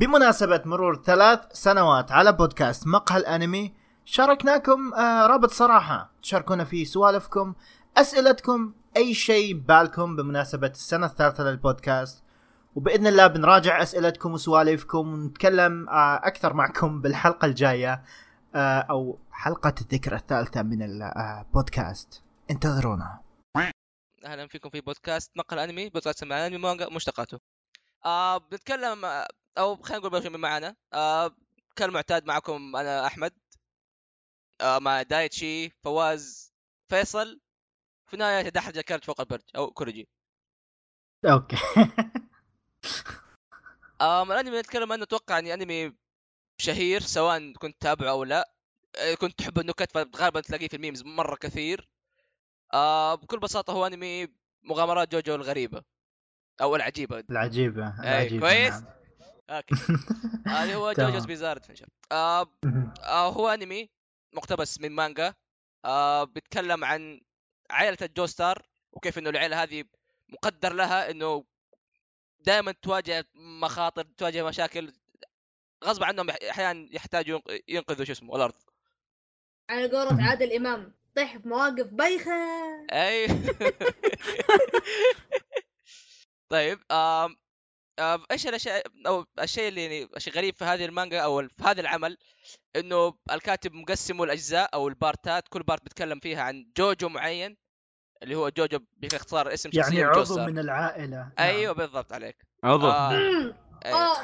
بمناسبة مرور ثلاث سنوات على بودكاست مقهى الأنمي شاركناكم آه، رابط صراحة. تشاركونا فيه سوالفكم أسئلتكم أي شيء ببالكم بمناسبة السنة الثالثة للبودكاست. وبإذن الله بنراجع أسئلتكم وسوالفكم ونتكلم آه، أكثر معكم بالحلقة الجاية آه، أو حلقة الذكرى الثالثة من البودكاست انتظرونا. أهلا فيكم في بودكاست نقل انمي بودكاست مع انمي مشتقاته. آه بنتكلم آه، أو خلينا نقول من معنا آه كالمعتاد معكم أنا أحمد آه مع دايتشي فواز فيصل في النهاية تدحرج كارت فوق البرج أو كوريجي. okay. آه الأنمي اللي نتكلم عنه أتوقع إني أنمي شهير سواء كنت تتابعه أو لا. آه، كنت تحب النكت فغالبا تلاقيه في ال memes مرة كثير. آه بكل بساطة هو أنمي مغامرات جوجو الغريبة. أو العجيبة. العجيبة أي، العجيبة كويس؟ نعم. okay. هذا هو. JoJo's Bizarre Adventure آه آه هو أنمي مقتبس من مانجا. آه بيتكلم عن عائلة الجوستار وكيف إنه العائله هذه مقدر لها إنه دائما تواجه مخاطر تواجه مشاكل غصب عنهم أحيانا يحتاجوا ينق- ينقذوا شو اسمه الأرض. على قولة عادل إمام طيح في مواقف بايخة. أي. طيب آم آم إيش الأشياء أو الشيء اللي يعني الشيء غريب في هذه المانجا أو في هذا العمل إنه الكاتب مقسمه الأجزاء أو البارتات كل part بيتكلم فيها عن جوجو معين اللي هو جوجو باختصار اسم شخصية يعني عضو. من العائلة. نعم. أيوه بالضبط عليك. عضو. آه أيوة. آه،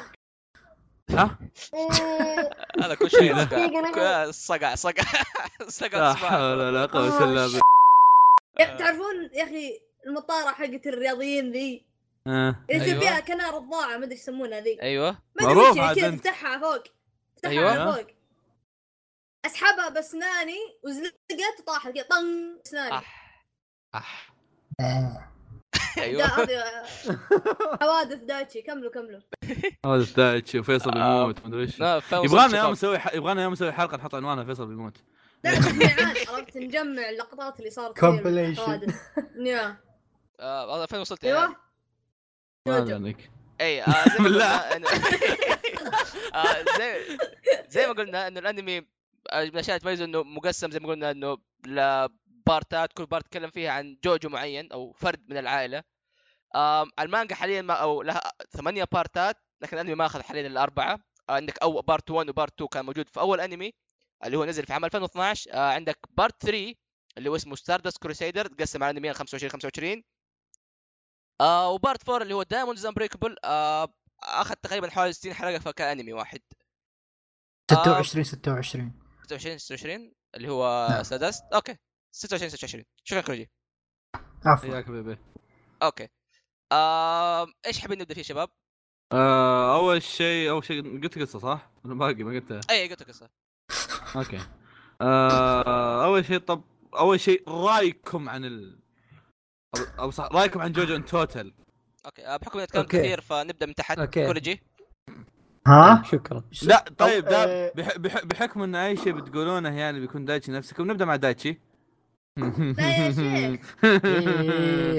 ها؟ إيه، هذا كل شيء ذا. دقيقة، صقع صقع صقع. صقع لا. حول ولا قوة إلا بالله. يا- تعرفون يا أخي المطارة حقت الرياضيين ذي؟ آه. أيوة. فيها كنار الضاعة ما أدري إيش يسمونها ذي أيوه ما أدري معروف هي، عاد كذا. تفتحها فوق تفتحها أيوة. على فوق أسحبها باسناني وزلقت وطاحت كذا طن اسناني أح أح آه. أيوه هذه حوادث دايتشي كملوا كملوا هذا دايتش وفيصل آه. بيموت مدري إيش لا، فوز يبغانا. يوم نسوي ح... يبغانا يوم نسوي حلقة نحط عنوانها فيصل بيموت لا تجميعات عرفت نجمع اللقطات اللي صارت. الحوادث. يا آه والله فين وصلت أيوه ما. عليك اي آه بالله. إنه- آه زي زي ما قلنا إنه الأنمي آه، من الاشياء اللي تميزه إنه مقسم زي ما قلنا إنه لبارتات كل part يتكلم فيها عن جوجو معين أو فرد من العائلة. آم المانجا حاليا ما أو لها ثمانية بارتات لكن الأنمي ما أخذ حاليا الا اربعه آه، عندك أو part 1 و part 2 كان موجود في أول أنمي اللي هو نزل في عام 2012 آه عندك part 3 اللي هو اسمه Stardust Crusaders تقسم على أنميين 25 25 آه و part 4 اللي هو Diamond is Unbreakable آه اخذ تقريبا حوالي 60 حلقة فك أنمي واحد. 26 26 26 26 اللي هو نعم. Stardust okay. 26 26 شكرا كروجي. عفوا. حياك baby. okay. آه إيش حابين نبدأ فيه شباب؟ آه أول شيء أول شيء قلت قصة صح؟ ولا باقي؟ ما قلتها. اي قلت قصة. okay. آه أول شيء طب أول شيء رأيكم عن ال أو صح رأيكم عن جوجو in total okay آه بحكم okay. كثير فنبدأ من تحت. كوريجي؟ ها؟ شكرا. لا طيب ده آه، بح بح بحكم إن أي شيء بتقولونه يعني بيكون دايتشي نفسكم نبدأ مع دايتشي. إيه،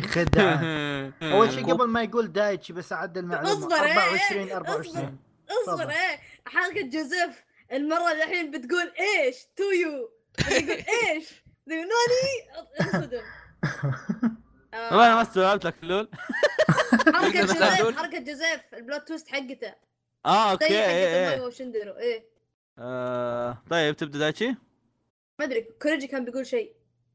خدعة. أول شيء قبل ما يقول دايتشي بس اعدل معلومه أصبر، إيه، 24 إيه، 24 أصبر. إيه حلقة جوزيف المرة الحين بتقول إيش؟ تو يو. يقول إيش؟ ناني انصدم آه، والله أنا ما استوعبت لك اللول حركة بس جوزيف. حركة جوزيف البلوت تويست حقته. آه أوكي مايو إيه. وشندرو إيه. آه، طيب تبدأ دايتشي ما أدري كوريجي كان بيقول شيء.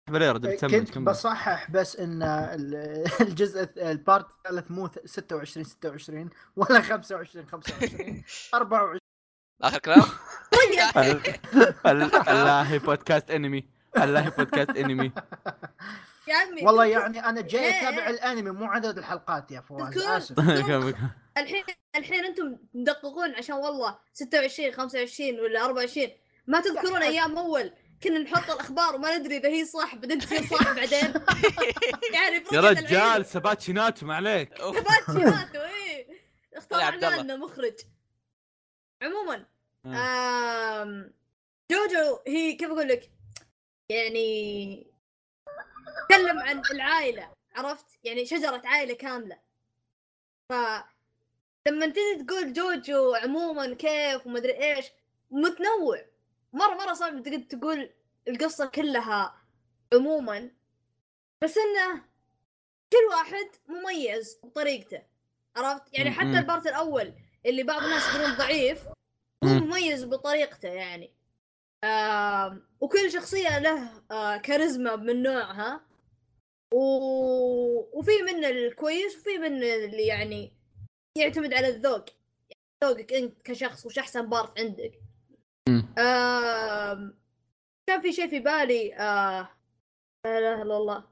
كنت بصحح بس إن ال- الجزء ال part الثالث مو 26 26 ولا 25 25 24 آخر كلام؟ ال- الله بودكاست انمي الله بودكاست انمي يا عمي والله يعني أنا جاي إيه. أتابع الأنمي مو عدد الحلقات يا فواز اسف. الحين الحين أنتم تدققون عشان والله 26 25 ولا 24 ما تذكرون أيام أول كنا نحط الأخبار وما ندري إذا هي صح بعدين تصير صح بعدين. يعني يا رجال سباتشيناتو ما عليك إيه. يا عبد اخترعنا. لنا مخرج. عموما جوجو هي كيف أقول لك؟ يعني تكلم عن العائلة عرفت؟ يعني شجرة عائلة كاملة. ف لما تجي تقول جوجو عموما كيف ومدري إيش متنوع. مرة مرة صعب تقدر تقول القصة كلها عموما. بس إنه كل واحد مميز بطريقته عرفت؟ يعني حتى. البارت الأول اللي بعض الناس يقولون ضعيف هو. مميز بطريقته يعني. آم، وكل شخصية له آه، كاريزما من نوعها. و... وفي منه الكويس وفي منه اللي يعني يعتمد على الذوق. يعني ذوقك انت كشخص وش أحسن بارت عندك. آم... كان في شيء في بالي آه... لا إله إلا الله.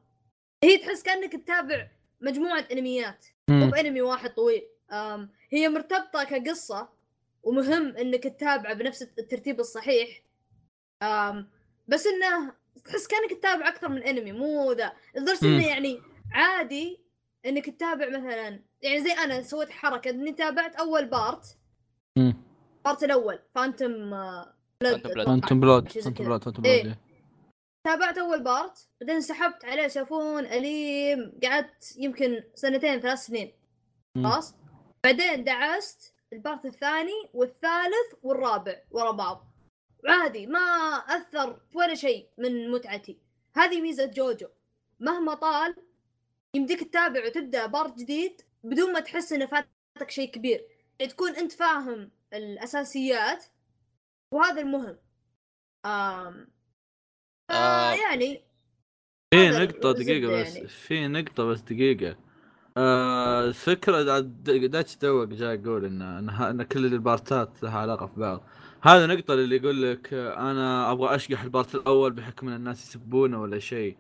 هي تحس كأنك تتابع مجموعة أنميات. مو. بأنمي واحد طويل. آم... هي مرتبطة كقصة ومهم إنك تتابعه بنفس الترتيب الصحيح. آم... بس إنه تحس كأنك تتابع أكثر من انمي مو ذا لدرجة. إنه يعني عادي إنك تتابع مثلا يعني زي أنا سويت حركة إني تابعت أول part مم. ال part الأول Blood. أتوقع. Phantom Blood Phantom. Blood Phantom. Blood تابعت أول part بعدين سحبت عليه سافون أليم قعدت يمكن سنتين ثلاث سنين. خلاص بعدين دعست ال part الثاني والثالث والرابع ورا بعض عادي ما أثر في ولا شيء من متعتي. هذه ميزة جوجو. مهما طال يمديك تتابع وتبدأ part جديد بدون ما تحس إنه فاتك شيء كبير. يعني تكون أنت فاهم الأساسيات وهذا المهم. آم... آه. يعني في نقطة دقيقة بس يعني. في نقطة بس دقيقة. آه الفكرة داتش توك جاي يقول ان إن, كل ال partات لها علاقة في بعض. هذا نقطة اللي يقول لك أنا أبغى أشقح ال part الأول بحكم إن الناس يسبونه ولا شيء.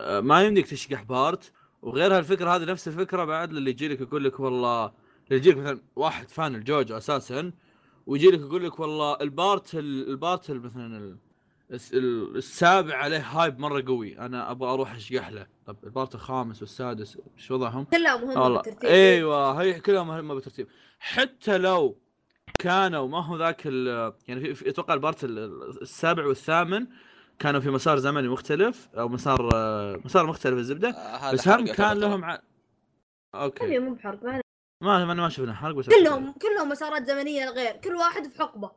آه ما يمديك تشقح part وغير هالفكرة هذه نفس الفكرة بعد اللي يجي لك يقول لك والله اللي يجي لك مثلا واحد fan الجوجو أساسا ويجي لك يقول لك والله ال part ال- ال part ال- مثلا ال- الس- ال- السابع عليه hype مرة قوي أنا أبغى أروح أشقح له. طب ال part الخامس والسادس إيش وضعهم؟ كلها مهمه والله بالترتيب. أيوه هي كلها مهمه بالترتيب. حتى لو كانوا ما هو ذاك ال- يعني في- في أتوقع ال part ال- السابع والثامن كانوا في مسار زمني مختلف أو مسار آه، مسار مختلف الزبدة. آه، بس هم كان. لهم ع... أوكي. مو بحرق ما ما ما ما شفنا حرق بس كلهم كلهم مسارات زمنية غير كل واحد في حقبة.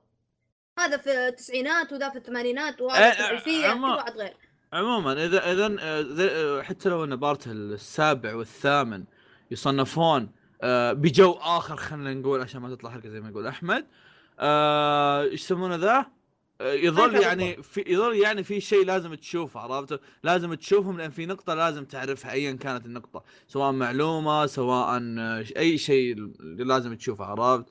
هذا في التسعينات وذا في الثمانينات وهذا إيه، في الألفية عمو- كل واحد غير. عموما إذا إذا آه، آه، حتى لو إن part السابع والثامن يصنفون آه، بجو آخر خلينا نقول عشان ما تطلع حركه زي ما يقول أحمد آه، إيش يسمونه ذا؟ آه، يظل ما يعني في يظل يعني في شيء لازم تشوفه عرفت؟ لازم تشوفهم لأن في نقطة لازم تعرفها ايا كانت النقطة سواء معلومة سواء أي شيء لازم تشوفه عرفت؟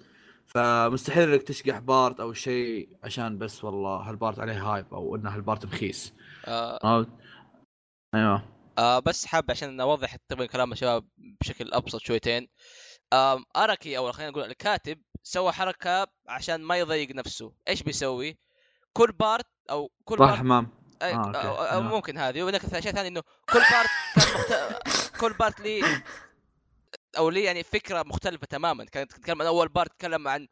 فمستحيل إنك تشقح part أو شيء عشان بس والله هال part عليه hype أو إنه هال part مخيس آه عرفت؟ أيوه آه بس حاب عشان اوضح تقريبا كلام الشباب بشكل أبسط شويتين. آم اركي أو خلينا نقول الكاتب سوى حركة عشان ما يضيق نفسه. إيش بيسوي؟ كل بارت أو كل بارت حمام. أي- آه، أوكي. أو أو آه. ممكن هذه. وهناك شيء ثاني إنه كل بارت كان مخت... كل بارت لي أو لي يعني فكرة مختلفة تماما. كانت تتكلم عن أول بارت تتكلم عن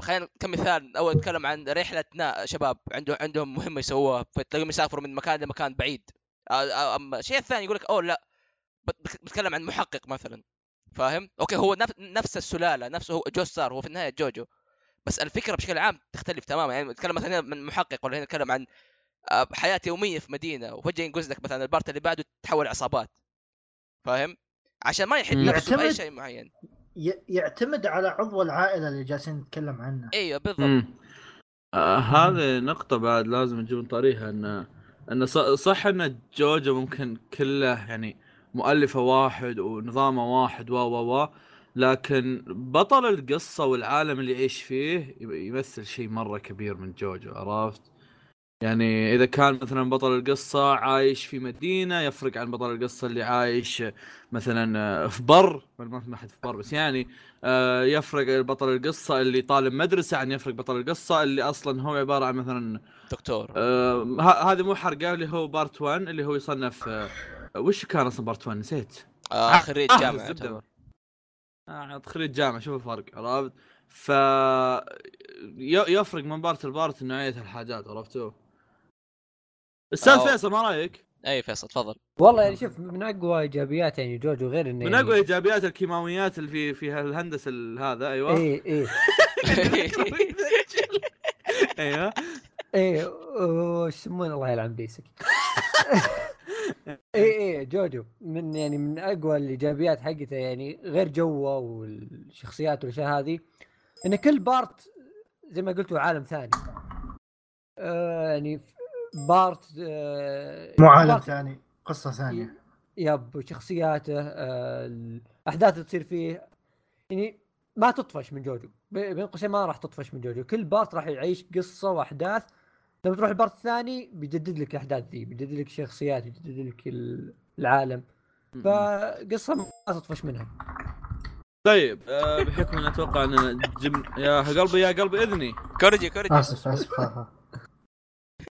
خلينا كمثال أول نتكلم عن رحلة نا شباب عنده عندهم مهمة يسووها فتلاقيهم يسافروا من مكان لمكان بعيد. آه، آه، اما الشيء الثاني يقول لك أوه لا بت- بتكلم عن محقق مثلا فاهم؟ أوكي هو نف- نفس السلالة نفسه هو جوستار هو في النهاية جوجو بس الفكرة بشكل عام تختلف تماما يعني نتكلم مثلا من محقق ولا هنا نتكلم عن آه، حياة يومية في مدينة وفجأة ينقز لك مثلا ال part اللي بعده تتحول عصابات فاهم؟ عشان ما يحد. نفسه بأي يعتمد- شيء معين يعتمد على عضو العائلة اللي جالسين نتكلم عنه إيوه بالضبط آه هذه نقطة بعد لازم نجيب نطاريها إن ان ص- صح إن جوجو ممكن كله يعني مؤلفة واحد ونظامه واحد و و و لكن بطل القصة والعالم اللي يعيش فيه يمثل شيء مرة كبير من جوجو عرفت؟ يعني إذا كان مثلا بطل القصة عايش في مدينة يفرق عن بطل القصة اللي عايش مثلا آه، في بر ما احد في بر بس يعني آه، يفرق بطل القصة اللي طالب مدرسة عن يفرق بطل القصة اللي أصلا هو عبارة عن مثلا دكتور. آه، ه- هذه مو حرقة اللي هو part 1 اللي هو يصنف آه، وش كان أصلا part 1 نسيت. آه خريج آه، جامعة الزبدة. يعتبر. آه، خريج جامعة شوف الفرق عرفت؟ ف يفرق من part ل part نوعية الحاجات عرفتوا؟ أستاذ أو- فيصل ما رأيك؟ اي فيصل تفضل. والله يعني شوف من أقوى إيجابيات يعني جوجو غير إنه من يعني اقوى إيجابيات الكيماويات اللي في في الهندسه ال- هذا أيوه. اي اي أيوه. إيه وش يسمونه؟ الله يلعن بيسك. اي اي جوجو من يعني من أقوى الإيجابيات حقته يعني غير جوه والشخصيات والأشياء هذه إن كل بارت زي ما قلت هو عالم ثاني. آه يعني بارت آه مو عالم ثاني قصة ثانية. yep شخصياته آه الاحداث اللي تصير فيه. يعني ما تطفش من جوجو. ب- بين قوسين ما راح تطفش من جوجو. كل part راح يعيش قصة وأحداث. لما تروح ال part الثاني بيجدد لك الأحداث ذي بيجدد لك الشخصيات بيجدد لك ال- العالم فقصة ما تطفش منها. طيب آه، بحكم أن أتوقع أن جم... يا قلبي يا قلبي إذني. كورجي كورجي آسف آسف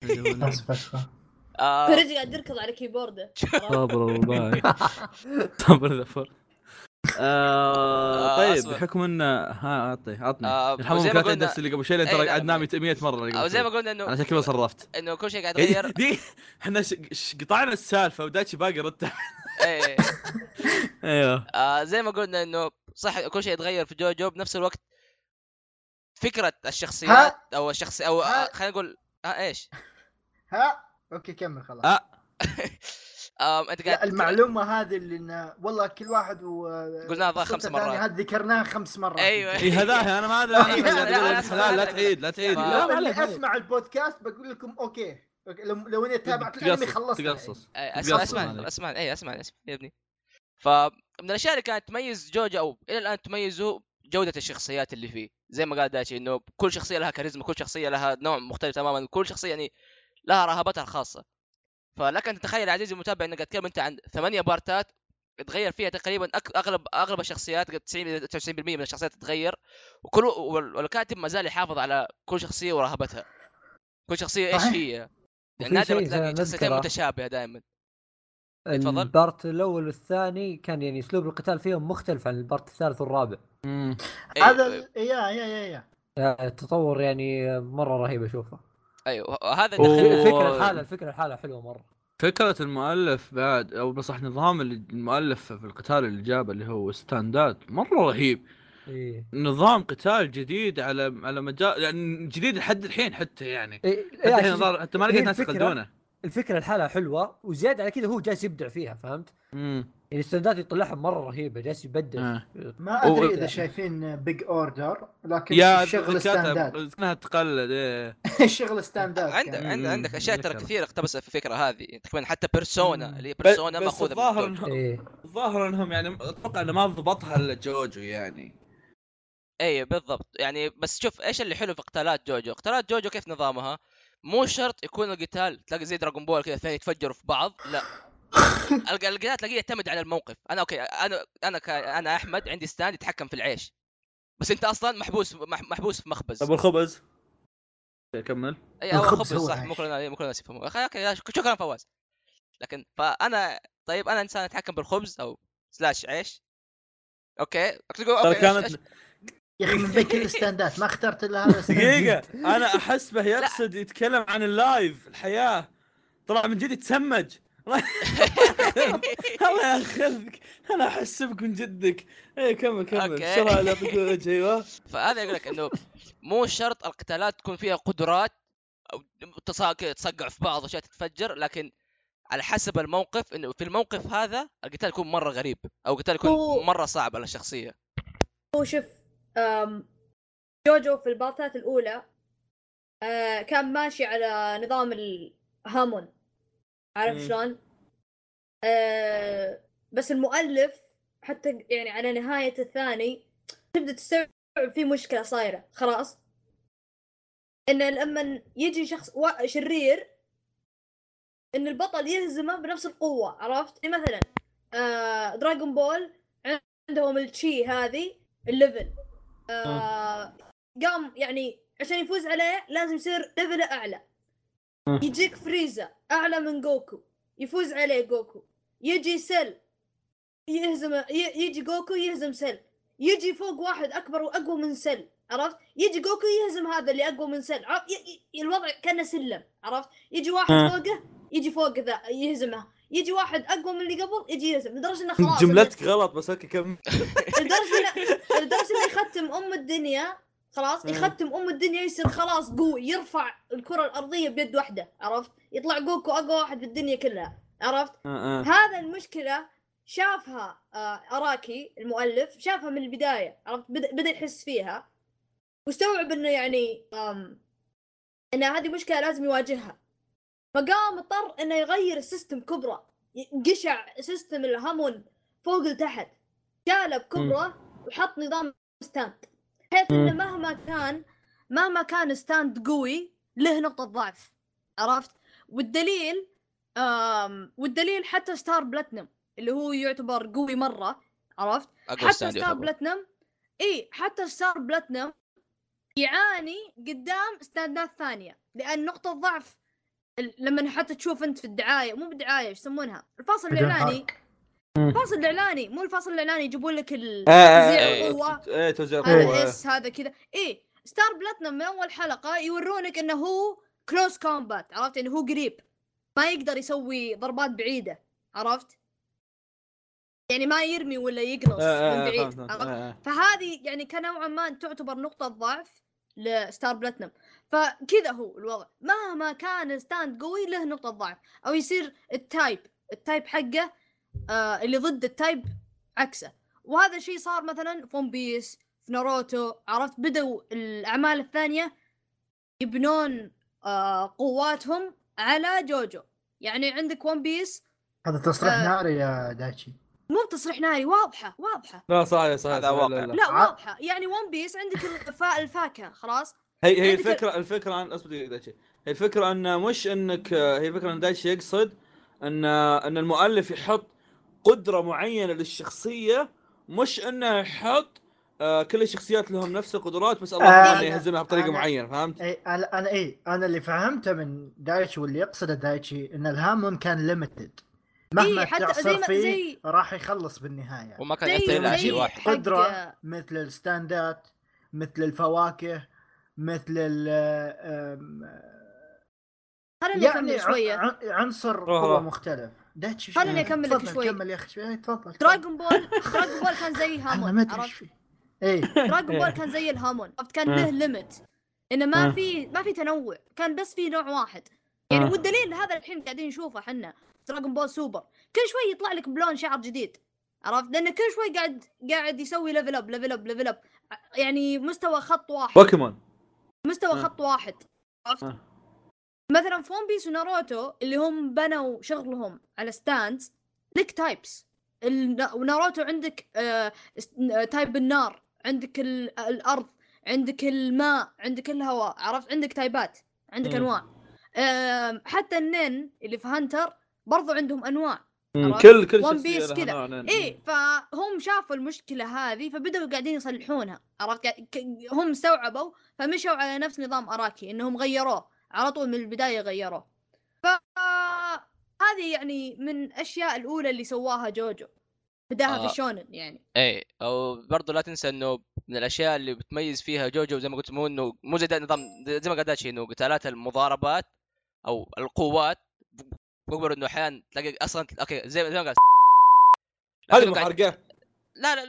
اسف آه، فريجي قاعد يركض على كيبورده صبر الله صبر آه، طيب. بحكم ان ها أعطي عطني آه، لله قلنا- الدرس اللي قبل شوي لأن إيه، ترى قعد نامي 100 مرة أو زي ما قلنا إنه أنا شكلي صرفت. إنه كل شيء قاعد يتغير. دي إحنا. قطعنا السالفة ودايتشي باقي رد. إيه. أيوه. آه زي ما قلنا إنه صح كل شيء يتغير في جوجو بنفس الوقت. فكرة الشخصيات أو الشخص أو. آه، خلينا نقول ها إيش؟ ها؟ أوكي كمل خلاص. آه. آم، أنت قاعد المعلومة هذه اللي إنه والله كل واحد و قلناها خمس مرات. هذه ذكرناها خمس مرات. أيوة. اي هذا أنا ما أدري لا، لا، قاعد أقول لا، لك لا، لا لا لا، تعيد لا تعيد ما- لا. أسمع البودكاست بقول لكم أوكي. أوكي، لو إني أتابع الأنمي خلصت تقصص أسمع. أسمع. أي أسمع أسمع. يا ابني. فمن الأشياء اللي كانت تميز جوجو أو إلى الآن تميزه جودة الشخصيات اللي فيه. زي ما قال داشي إنه كل شخصية لها كاريزما كل شخصية لها نوع مختلف تماما كل شخصية يعني لها رهبتها الخاصة فلك أن تتخيل عزيزي المتابع إنك تتكلم أنت عن ثمانية بارتات تغير فيها تقريبا أغلب أغلب الشخصيات قد 90 إلى 99% من الشخصيات تتغير وكل وال- والكاتب ما زال يحافظ على كل شخصية ورهبتها كل شخصية إيش. هي يعني نادر تلاقي. شخصيتين متشابهة دائما تفضل. ال part الأول والثاني كان يعني أسلوب القتال فيهم مختلف عن ال part الثالث والرابع مم. هذا. ال- يا يا يا يا آه، التطور يعني مرة رهيب أشوفه أيوه هذا الفكرة الحالة الفكرة الحالة حلوة مرة فكرة المؤلف بعد أو بصح نظام المؤلف في القتال اللي جابه اللي هو standات مرة رهيب إيه نظام قتال جديد على على مجال يعني جديد لحد الحين حتى يعني إيه، حتى إيه، الحين ظهر- حتى ما لقيت ناس. يقلدونه الفكرة الحالة حلوة وزيادة على كذا هو جالس يبدع فيها فهمت؟ امم يعني الستاندات يطلعها مرة رهيبة جالس يبدل آه. ما أدري إذا شايفين بيج اوردر لكن يا شغل ستاندات كانها تقلد إيه شغل ستاندات عندك. عندك عندك أشياء ترى. كثير اقتبسها في الفكرة هذه تقريبا حتى بيرسونا مم. اللي هي بيرسونا مأخوذة من الظاهر. انهم إيه الظاهر إنهم يعني أتوقع إنه ما ضبطها إلا جوجو يعني اي بالضبط يعني بس شوف إيش اللي حلو في قتالات جوجو قتالات جوجو كيف نظامها مو شرط يكون القتال تلاقي زي دراغون بول كذا اثنين يتفجروا في بعض لا. الق- القتال تلاقيه يعتمد على الموقف. أنا okay أنا أنا ك... أنا أحمد عندي stand يتحكم في العيش. بس أنت أصلا محبوس مح- محبوس في مخبز. طب الخبز كمل. أي هو الخبز خبز صح كلنا مو كلنا ناس يفهموا okay شكرا فواز. لكن فأنا طيب أنا إنسان أتحكم بالخبز أو slash عيش. okay تقول okay كانت يا أخي من بين كل الستاندات. ما اخترت إلا هذا جديد. أنا احسبه يقصد يتكلم عن اللايف الحياة. طلع من جد يتسمج. الله يأخذك. أنا احسبك من جدك. إيه كمل كمل. اللي يعطيك وجه أيوه. فهذا يقول لك إنه مو شرط القتالات تكون فيها قدرات أو تصقع في بعض اشياء تتفجر لكن على حسب الموقف إنه في الموقف هذا القتال يكون مرة غريب أو القتال يكون مرة صعب على الشخصية. هو شوف جوجو في البارتات الأولى آه، كان ماشي على نظام الهامون عارف. شلون؟ آه، بس المؤلف حتى يعني على نهاية الثاني تبدأ تستوعب في مشكلة صايرة خلاص إن لما يجي شخص شرير إن البطل يهزمه بنفس القوة عرفت؟ يعني مثلا آه دراغون بول عندهم التشي هذه ال level آه قام يعني عشان يفوز عليه لازم يصير level ه أعلى. مم. يجيك فريزا أعلى من جوكو يفوز عليه جوكو. يجي سيل يهزم يجي جوكو يهزم سيل. يجي فوق واحد أكبر وأقوى من سيل عرفت؟ يجي جوكو يهزم هذا اللي أقوى من سيل عرفت؟ الوضع كأنه سلم عرفت؟ يجي واحد. فوقه يجي فوق ذا يهزمه. يجي واحد أقوى من اللي قبل يجي يهزم لدرجة إنه خلاص جملتك غلط بس okay كم لدرجة انه لدرجة إنه يختم أم الدنيا خلاص مم. يختم أم الدنيا يصير خلاص قوي يرفع الكرة الأرضية بيد واحدة عرفت؟ يطلع جوكو أقوى واحد في الدنيا كلها عرفت؟ آه، آه. هذا المشكلة شافها آه أراكي المؤلف شافها من البداية عرفت؟ بدأ, يحس فيها واستوعب إنه يعني إن هذه مشكلة لازم يواجهها. فقام اضطر إنه يغير ال system بكبره. قشع system الهامون فوق لتحت. شاله بكبره وحط نظام stand بحيث إنه. مهما كان مهما كان stand قوي له نقطة ضعف. عرفت؟ والدليل آم والدليل حتى ستار بلاتنم اللي هو يعتبر قوي مرة. عرفت؟ حتى ستار يعتبر. بلاتنم إي حتى ستار بلاتنم يعاني قدام stand ات ثانية. لأن نقطة ضعف لما حتى تشوف انت في الدعاية مو بالدعاية إيش يسمونها؟ الفاصل الإعلاني. الفاصل الإعلاني مو الفاصل الإعلاني يجيبون لك ال- آه، آه، توزيع آه، القوة. إيه توزيع هذا قوة اس هذا كذا. إيه ستار بلاتنم من أول حلقة يورونك إنه هو close combat عرفت؟ يعني هو قريب. ما يقدر يسوي ضربات بعيدة عرفت؟ يعني ما يرمي ولا يقنص آه، من آه، بعيد آه، آه. فهذه يعني كنوعا ما تعتبر نقطة ضعف. لستار بلاتنم. فكذا هو الوضع. مهما كان stand قوي له نقطة ضعف. أو يصير ال type. ال type حقه آه اللي ضد ال type عكسه. وهذا الشيء صار مثلا في ون بيس في ناروتو. عرفت؟ بدوا الأعمال الثانية يبنون آه قواتهم على جوجو. يعني عندك ون بيس هذا تصريح آه. ناري يا دايتشي. مو بتصريح ناري واضحة واضحة. لا صحيح صحيح هذا واقع. لا، لا. لا واضحة. يعني ون بيس عندك الفا الفاكهة خلاص؟ هي هي الفكرة الفكرة عن أصبر هي الفكرة أن مش أنك هي الفكرة أن دايتشي يقصد أن أن المؤلف يحط قدرة معينة للشخصية مش أنه يحط آه، كل الشخصيات لهم نفس القدرات بس الله آه، يهزمها بطريقة أنا- معينة فهمت؟ اي أنا أنا اي أنا اللي فهمته من دايتشي واللي يقصده دايتشي إن الهامون كان limited مهما إيه، حتى تعصر فيه زي- راح يخلص بالنهاية. وما كان زي شيء واحد. قدرة مثل ال stand ات مثل الفواكه مثل ال خليني يعني أكمل شوية. عنصر قوة. مختلف. خليني. أكمل لك تفضل شوي. كمل يا أخي شوي. تفضل دراغون بول دراغون بول كان زي أنا ما هامون ادري إيش فيه اي دراغون بول كان زي الهامون كان له limit إنه ما. في ما في تنوع كان بس في نوع واحد. يعني. والدليل هذا الحين قاعدين نشوفه إحنا. دراغون بول سوبر كل شوي يطلع لك بلون شعر جديد. عرفت؟ لأنه كل شوي قاعد قاعد يسوي level up level up level up يعني مستوى خط واحد. بوكيمون مستوى آه. خط واحد. عرفت؟ آه. مثلا في ون بيس وناروتو اللي هم بنوا شغلهم على stands لك types وناروتو عندك آه س- آه، type النار. عندك ال- الأرض. عندك الماء. عندك الهواء. عرفت؟ عندك type ات عندك. أنواع. آم، حتى النين اللي في هانتر برضو عندهم أنواع؟ كل كل piece لها كذا. نعم. إيه فهم شافوا المشكلة هذه فبدأوا قاعدين يصلحونها عرفت هم استوعبوا فمشوا على نفس نظام أراكي إنهم غيروه على طول من البداية غيروه ف هذه يعني من الأشياء الأولى اللي سواها جوجو بدأها آه. في شونن يعني إيه أو برضه لا تنسى إنه من الأشياء اللي بتميز فيها جوجو زي ما قلت مو انه مو زي نظام زي ما قال دايتشي إنه قتالات المضاربات أو القوات بقبر إنه أحيانا تلاقي أصلا okay زي زي ما قال. هذه لكنه قاعد- محرقة. لا لا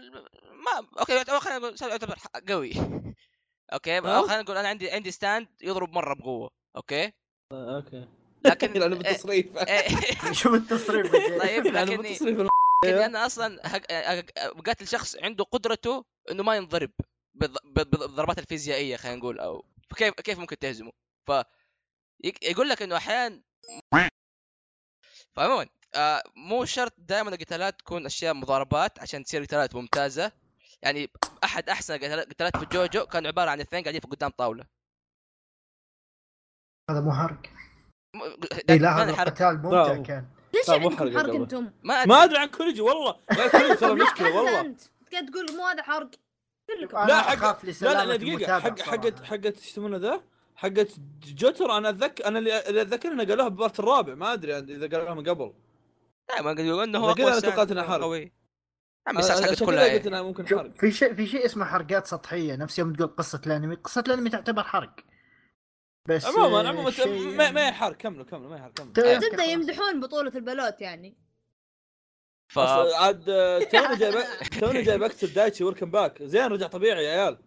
ما okay خلينا نقول يعتبر قوي. okay؟ أو خلينا نقول أنا عندي عندي stand يضرب مرة بقوة okay؟ okay. لكن إيه، بالتصريف. إيه، شوف التصريف. طيب لكني أنا أصلا هق- أق- قاتل شخص عنده قدرته إنه ما ينضرب بالضربات الفيزيائية خلينا نقول أو كيف كيف ممكن تهزمه. ف يق- يقول لك إنه أحيانا فعموما آه مو شرط دائما القتالات تكون أشياء مضاربات عشان تصير قتالات ممتازة. يعني أحد أحسن القتالات قتالات في جوجو كان عبارة عن اثنين قاعدين في قدام طاولة. هذا مو حرق. اي لا ما هذا القتال ممتع لا. كان. ليش يعني عندكم حرق. أنتم؟ ما أدري. عن كوليجي والله. لا كوليجي ترى مشكلة والله. أنت قاعد تقول مو هذا حرق. لا حق لا لا دقيقة. حق. حقت إيش يسمونه ذا؟ حقت جوتر أنا اتذكر أنا اللي اللي أتذكر إنه قالوها بالبارت الرابع ما أدري إذا قالوها من قبل. دائما قاعد يقول إنه هو كذا ستاند، توقعت إنه حرق. قوي عم الساس حقت كلها قلت. انها ممكن حرق. في شيء في شيء اسمه حرقات سطحية نفس يوم تقول قصة الأنمي. قصة الأنمي تعتبر حرق. بس عموما آه، عموما شيء ما ما يحر كملوا كملوا ما يحر كملوا. تبدا خلاص. يمدحون بطولة البلوت يعني. ف عاد آه، توني جايب توني جايب أكتب دايتشي وركم باك زين رجع طبيعي يا عيال.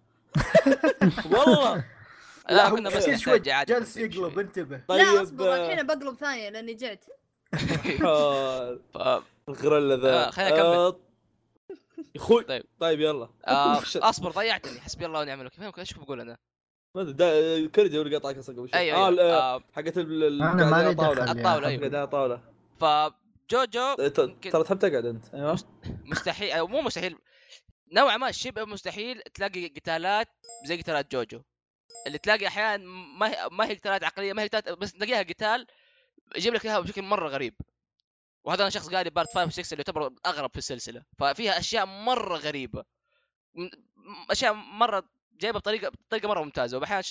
والله. لا هو كنا بس شوي جالس يقلب. انتبه. لا طيب اصبر آه، الحين بقلب ثانية لأني جعت. آه، ف... الغرله ذا. آه، خليني أكمل. آه، يا أخوي. طيب. طيب يلا. أصبر ضيعتني. حسبي الله ونعم الوكيل. إيش كنت بقول أنا؟ ما أدري دا- كريدي هو اللي قاطعك أصلا قبل شوي. أيوه أيوه. آه، آه حقت ال- ال- أنا قاعد مالي على الطاولة. دخل يا الطاولة، أيوة. حبيبي. قاعد على طاوله فجوجو ترى تحب تقعد أنت. أيوه مستحيل أو مو مستحيل. نوعا ما شبه مستحيل تلاقي قتالات زي قتالات جوجو. اللي تلاقي أحيانا ما هي ما هي قتالات عقلية ما هي قتالات بس تلاقيها قتال يجيب لك إياها بشكل مرة غريب. وهذا أنا شخص قاري بارت 5 و 6 اللي يعتبر أغرب في السلسلة. ففيها أشياء مرة غريبة. أشياء مرة جايبة بطريقه بطريقة مرة ممتازة. واحيانا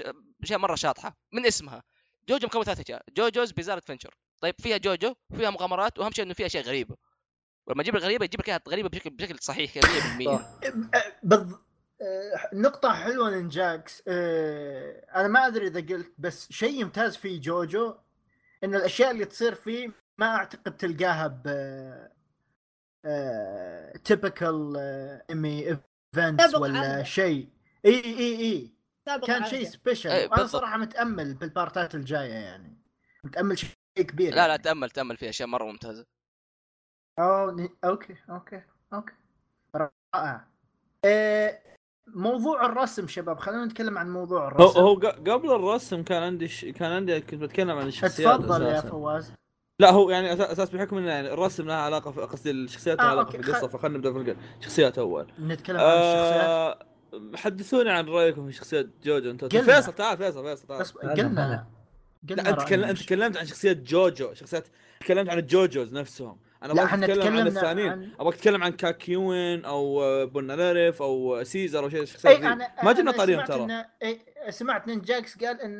أشياء مرة شاطحة. من اسمها جوجو مكون ثلاث أشياء. JoJo's Bizarre Adventure طيب فيها جوجو وفيها مغامرات وأهم شيء إنه فيها أشياء غريبة. ولما أجيب لك غريبة يجيب لك غريبة بشكل بشكل صحيح كذا 100% صح. آه، نقطة حلوة من جاكس آه، أنا ما أدري إذا قلت بس شيء يمتاز في جوجو إن الأشياء اللي تصير فيه ما أعتقد تلقاها ب typical anime events ولا. شيء إي إي إي كان. شيء special بالضبط. صراحة متأمل بالبارتات الجاية يعني متأمل شيء كبير لا لا يعني. تأمل تأمل فيها أشياء مرة ممتازة أوه ن- okay okay okay رائع إيه موضوع الرسم شباب خلينا نتكلم عن موضوع الرسم. هو ق- قبل الرسم كان عندي ش... كان عندي كنت بتكلم عن الشخصيات تفضل يا. فواز. لا هو يعني أساس بحكم إن يعني الرسم لها علاقة في قصدي الشخصيات لها آه، علاقة okay، في القصة خ- فخلنا نبدأ في الشخصيات أول. نتكلم عن الشخصيات. آه حدثوني عن رأيكم في شخصيات جوجو. انت. فيصل تعال فيصل فيصل تعال. بس قلنا. لا أنت تكلمت عن شخصيات جوجو شخصيات تكلمت عن ال JoJos نفسهم. أنا لا، إحنا أتكلم عن الثانيين. عن- ابغاك تتكلم عن كاكيوين أو آه، بولناريف أو سيزر أو شيء الشخصيات اي ذي أنا ما جبنا أنا طاريهم ترى. إن- إيه، سمعت إن جاكس قال إن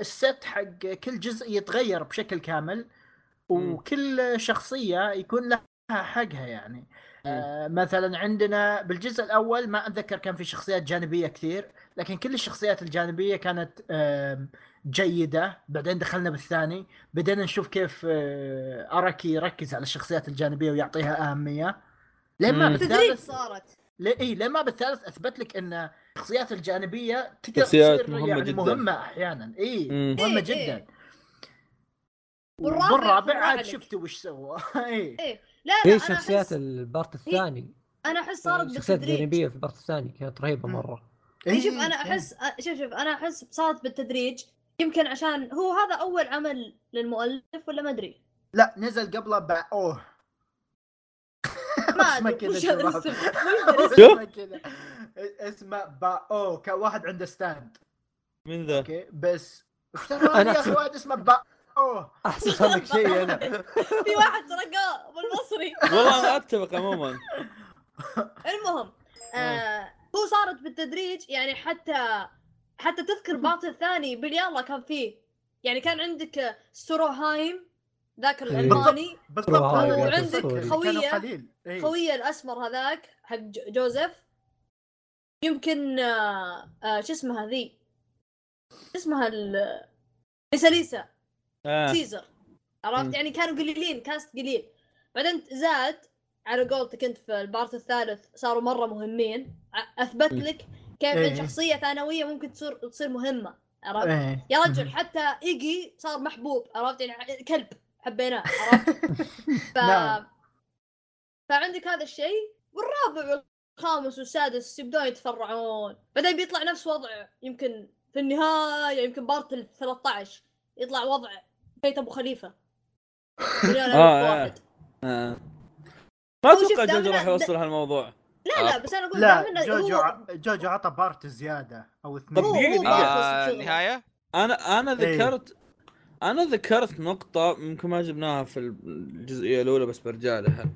الست حق كل جزء يتغير بشكل كامل وكل شخصية يكون لها حقها يعني. آه مثلا عندنا بالجزء الأول ما أتذكر كان في شخصيات جانبية كثير لكن كل الشخصيات الجانبية كانت آم، جيدة بعدين دخلنا بالثاني بدينا نشوف كيف آه، أراكي يركز على الشخصيات الجانبية ويعطيها أهمية لما مم. تدريج بالثالث صارت إي لما بالثالث أثبت لك إن الشخصيات الجانبية تقدر تصير مهمة يعني جداً. مهمة أحيانا إي مم. مهمة إيه، جدا إيه. والرابع عاد. شفتوا وش سوى إي إيه لا لا أنا شخصيات البارت الثاني أنا أحس صارت الشخصيات بالتدريج الجانبية في البارت الثاني كانت رهيبة. مرة إيه شوف إيه، أنا إيه. احس شوف شوف أنا أحس صارت بالتدريج يمكن عشان هو هذا أول عمل للمؤلف ولا ما أدري؟ لا نزل قبله با أوه. ما اسمه أدري كذا اسمه كذا. اسمه با أو كواحد عنده ستاند من ذا؟ أوكي بس أنا يا أخي واحد اسمه با أوه. احسب هذاك شيء أنا. في واحد ترقاه بالمصري. والله أنا أتفق عموما. المهم آه هو صارت بالتدريج يعني حتى حتى تذكر بارت الثاني باليلا كان فيه. يعني كان عندك ستروهايم ذاك إيه. الألماني. بالضبط. وعندك قليل. إيه. خوية الأسمر هذاك حق جوزيف. يمكن آه آه شو اسمها ذي؟ شو اسمها ال ليسا ليسا. آه. سيزر عرفت. يعني كانوا قليلين cast قليل. بعدين زاد على قولتك انت في البارت الثالث صاروا مرة مهمين. أثبت. لك كيف إيه. ان شخصية ثانوية ممكن تصير تصير مهمة عرفت؟ إيه. يا رجل حتى ايجي صار محبوب عرفت؟ يعني كلب حبيناه عرفت؟ ف... نعم. فعندك هذا الشيء والرابع والخامس والسادس يبدون يتفرعون. بعدين بيطلع نفس وضع يمكن في النهاية يمكن بارت ال 13 يطلع وضع بيت أبو خليفة. مليون ألف آه، واحد. آه. ما أتوقع جوجو راح يوصل هالموضوع. لا لا بس أنا أقول لا جوجو هو- جوجو عطى بارت زيادة أو اثنين دقيقة، دقيقة. بيخلص آه. النهايه أنا أنا إيه. ذكرت أنا ذكرت نقطة يمكن ما جبناها في الجزئية الأولى بس برجع لها.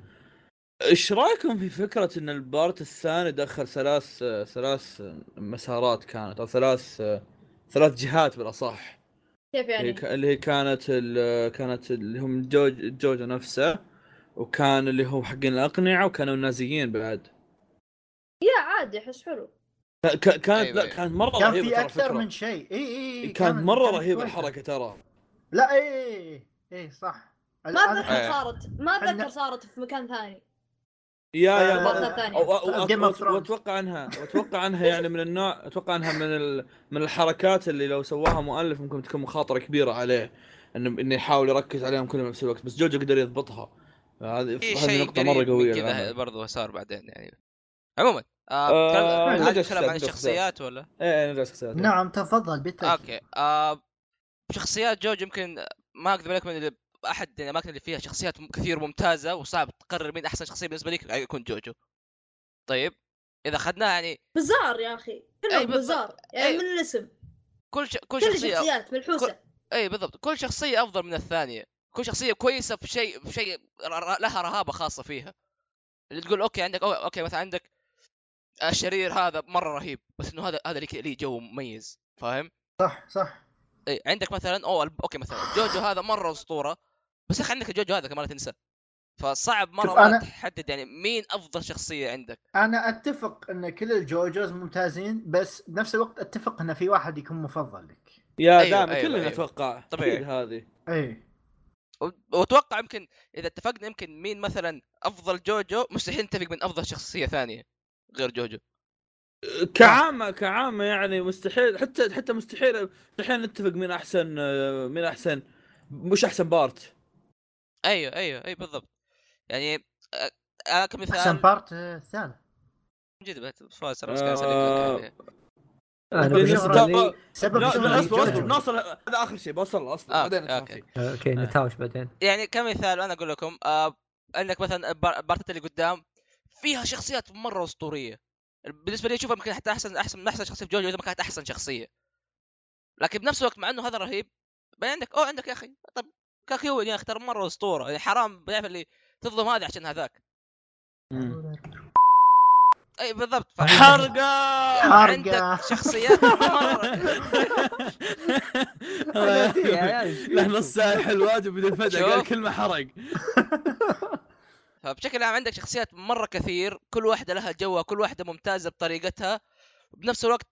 إيش رأيكم في فكرة إن البارت الثاني دخل ثلاث ثلاث مسارات كانت أو ثلاث ثلاث جهات بالأصح كيف اللي يعني؟ اللي هي كانت ال- كانت اللي هم جوج جوجو نفسه وكان اللي هو حقين الأقنعة وكانوا النازيين بعد يا عادي أحس حلو كانت أيوة، لا أيوة. كانت مرة كان رهيبة في أكثر. من شيء إي إي كانت مرة رهيبة كويسة. الحركة ترى لا إي إي إي صح ما أتذكر إيه. صارت ما أتذكر صارت في مكان ثاني يا يا. وأتوقع انها وأتوقع انها يعني من النوع أتوقع انها من ال... من الحركات اللي لو سواها مؤلف ممكن تكون مخاطرة كبيرة عليه إنه إنه يحاول يركز عليهم كلهم بنفس الوقت بس جوجو قدر يضبطها هذه شيء نقطة مرة قوية كذا للعمل. برضه صار بعدين يعني عموما آه، آه نتكلم الشخصيات، عن الشخصيات ولا؟ إيه إيه نرجع شخصيات. نعم تفضل بالتاكيد أوكي. آه شخصيات جوج يمكن ما اكذب عليك من اللي أحد الاماكن اللي فيها شخصيات كثير ممتازة وصعب تقرر مين أحسن شخصية بالنسبة لك يكون جوجو. طيب إذا اخذناه يعني بزار يا أخي. كلهم. بزار يعني أي. من الاسم. كل ش... كل كل شخصية الشخصيات ملحوسه أي بالضبط. كل شخصية أفضل من الثانية. كل شخصية كويسة في شيء في شيء لها رهابة خاصة فيها. اللي تقول okay عندك أو- okay مثلا عندك الشرير هذا مرة رهيب بس إنه هذا هذا ليه ليه جو مميز فاهم؟ صح صح. اي عندك مثلا أو okay مثلا جوجو هذا مرة أسطورة بس يا أخي عندك جوجو هذا كمان لا تنسى. فصعب مرة أنا- تحدد يعني مين أفضل شخصية عندك. أنا أتفق إن كل ال JoJos ممتازين بس بنفس الوقت أتفق إن في واحد يكون مفضل لك. يا أيوة، دائما أيوة، كلنا أيوة. أتوقع طبيعي. هذه. اي وأتوقع يمكن إذا اتفقنا يمكن مين مثلا أفضل جوجو مستحيل نتفق من أفضل شخصية ثانية. غير جوجو كعامة كعامة يعني مستحيل حتى حتى مستحيل الحين نتفق مين أحسن مين أحسن مش أحسن بارت أيوه أيوه اي بالضبط يعني آه، آه كمثال أحسن part آه، الثالث جد بس فاز ترى آه،. أنا لي سبب. نوصل هذا آخر شيء بوصل اصبر آه، بعدين okay. فيه. okay نتهاوش بعدين يعني كمثال أنا أقول لكم آه عندك مثلا البارتات اللي قدام فيها شخصيات مرة أسطورية. بالنسبة لي أشوفها يمكن حتى أحسن أحسن من أحسن شخصية في جوجو إذا ما كانت أحسن شخصية. لكن بنفس الوقت مع إنه هذا رهيب بعدين عندك أوه عندك يا أخي طب كاكيو يا أخي ترى مرة أسطورة. يعني حرام بيعرف اللي تظلم هذا عشان هذاك. أي بالضبط. ف- حرقة! عندك حرقة. شخصيات مرة يا عيال. له نص ساعة حلوات وبدون فجأة قال. كلمة حرق. فبشكل عام عندك شخصيات مرة كثير كل واحدة لها جوها كل واحدة ممتازة بطريقتها وبنفس الوقت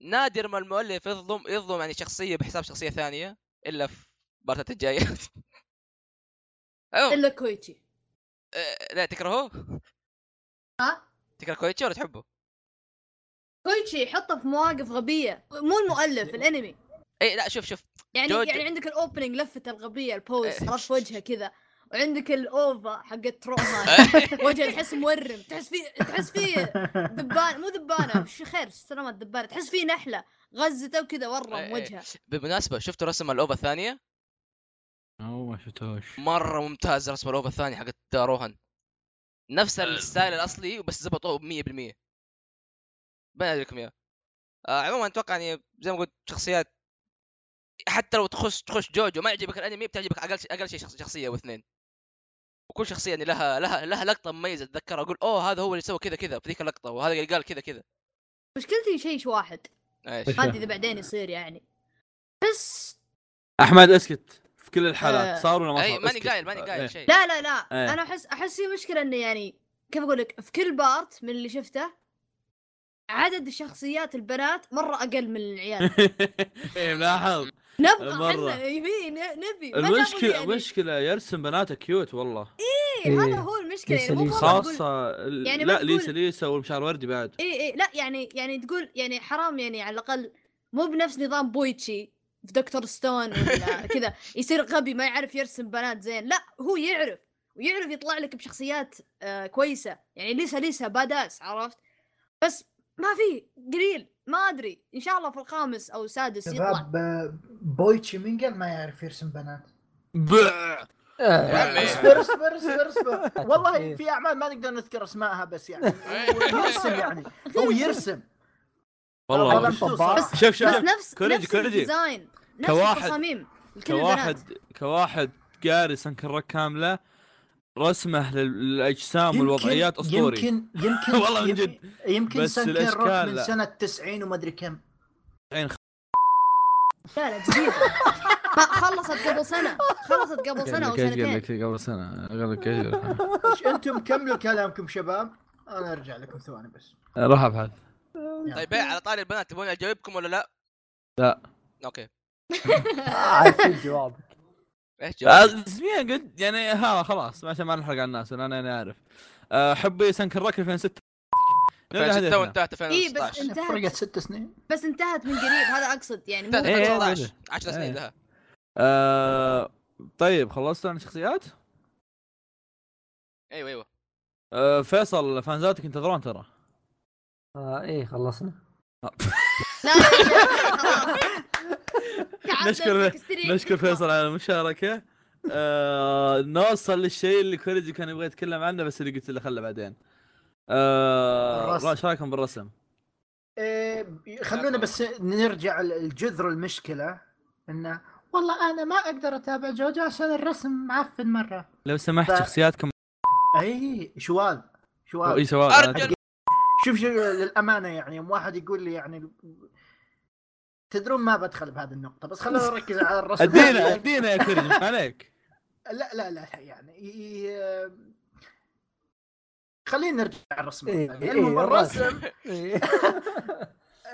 نادر ما المؤلف يظلم يظلم يعني شخصية بحساب شخصية ثانية إلا في بارتات الجاية. إلا كويتشي آه، لا تكرهه؟ ها؟ تكره كويتشي ولا تحبه؟ كويتشي يحطه في مواقف غبية مو المؤلف الأنمي اي لا شوف شوف يعني جوجو. يعني عندك ال opening لفته الغبية ال pose. رش وجهه كذا وعندك ال OVA حقت روما وجهه تحس مورم. تحس فيه تحس فيه دبان مو دبانه وش خير سلامات دبانه تحس فيه نحلة غزته وكذا ورم. وجهه بالمناسبه شفتوا رسم ال OVA الثانية؟ اوه ما شفتوش. مرة ممتاز رسم ال OVA الثانية حقت روهان نفس ال style الأصلي بس زبطوه 100% بين لكم إياه. آه عموما أتوقع يعني زي ما قلت شخصيات حتى لو تخش تخش جوجو ما يعجبك الأنمي بتعجبك أقل شيء أقل شيء شخص- شخصية أو اثنين. وكل شخصية يعني لها لها لها لقطة مميزة أتذكرها أقول أوه هذا هو اللي سوى كذا كذا في ذيك اللقطة وهذا اللي قال كذا كذا مشكلتي شيء واحد إيش؟ ما إذا بعدين يصير يعني بس أحمد اسكت في كل الحالات آه. صار ولا ما صار اي ماني. قايل ماني إيه. قايل شيء لا لا لا إيه. أنا أحس أحس في مشكلة إنه يعني كيف أقول لك في كل part من اللي شفته عدد الشخصيات البنات مرة أقل من العيال. إيه ملاحظ نبغى مرة. إحنا يبي ن- نبي. لي المشكلة يعني. المشكلة يرسم بناته cute والله. إيه هذا هو المشكلة. ليسا يعني مو خاصة يعني لا تقول- ليسا ليسا والمشعر وردي بعد. اي اي لا يعني يعني تقول يعني حرام يعني على الأقل مو بنفس نظام بويتشي في Dr. Stone ولا كذا. يصير غبي ما يعرف يرسم بنات زين. لا هو يعرف. ويعرف يطلع لك بشخصيات آه كويسة. يعني ليسا ليسا badass عرفت؟ بس ما في قليل ما أدري إن شاء الله في الخامس أو السادس يطلع. شباب آه، بويتشي من قال ما يعرف يرسم بنات. اصبر اصبر اصبر اصبر والله إيه. في أعمال ما نقدر نذكر أسمائها بس يعني. هو يرسم يعني. هو يرسم. والله. بس شوف شوف بس شوف نفس كوريجي- نفس كوريجي. الديزاين نفس كواحد- التصاميم لكل كواحد البنات. كواحد قاري سنكرك كاملة رسمه لل- للأجسام والوضعيات أسطوري. يمكن يمكن والله من يمكن- جد. يمكن بس روك من. سنة 90 وما أدري كم. عين لا لا جديدة ما خلصت قبل سنة. خلصت قبل سنة أو سنتين. قبل سنة. قبل كثير أنتم؟ كملوا كلامكم شباب. أنا أرجع لكم ثواني بس. روح أبحث. طيب إيه، على طاري البنات تبون أجاوبكم ولا لا؟ لا. أوكي. عارفين جوابك إيش آه، قلت يعني ها خلاص عشان ما نحرق على الناس أنا أنا عارف آه، حبي 2006 نرجع 2006 هدفنا. وانتهت إيه، بس 2016 انتهت. فرقت ست سنين. بس انتهت من قريب هذا أقصد يعني مو انتهت إيه، إيه، 2016 إيه. 10 سنين إيه. لها آه، طيب خلصت عن الشخصيات؟ أيوه أيوه. فيصل فانزاتك ينتظرون ترى. آه إيه خلصنا. لا. نشكر-. نشكر فيصل على المشاركة آه، نوصل للشيء اللي كوريجي كان يبغى يتكلم عنه بس اللي قلت له خله بعدين آه،. إيش رايكم بالرسم؟ إيه، خلونا بس نرجع لجذر المشكلة انه والله أنا ما أقدر أتابع جوجو عشان الرسم معفن مرة لو سمحت ف- شخصياتكم اي شواذ اي شواذ سواء ارجل شوف شوف للأمانة يعني يوم واحد يقول لي يعني تدرون ما بدخل بهذه النقطة بس خلينا نركز على الرسم ادينا أدينا يا كوريجي ما عليك لا لا لا يعني خلينا نرجع على الرسم إيه، مرة إيه،. المهم الرسم. إيه.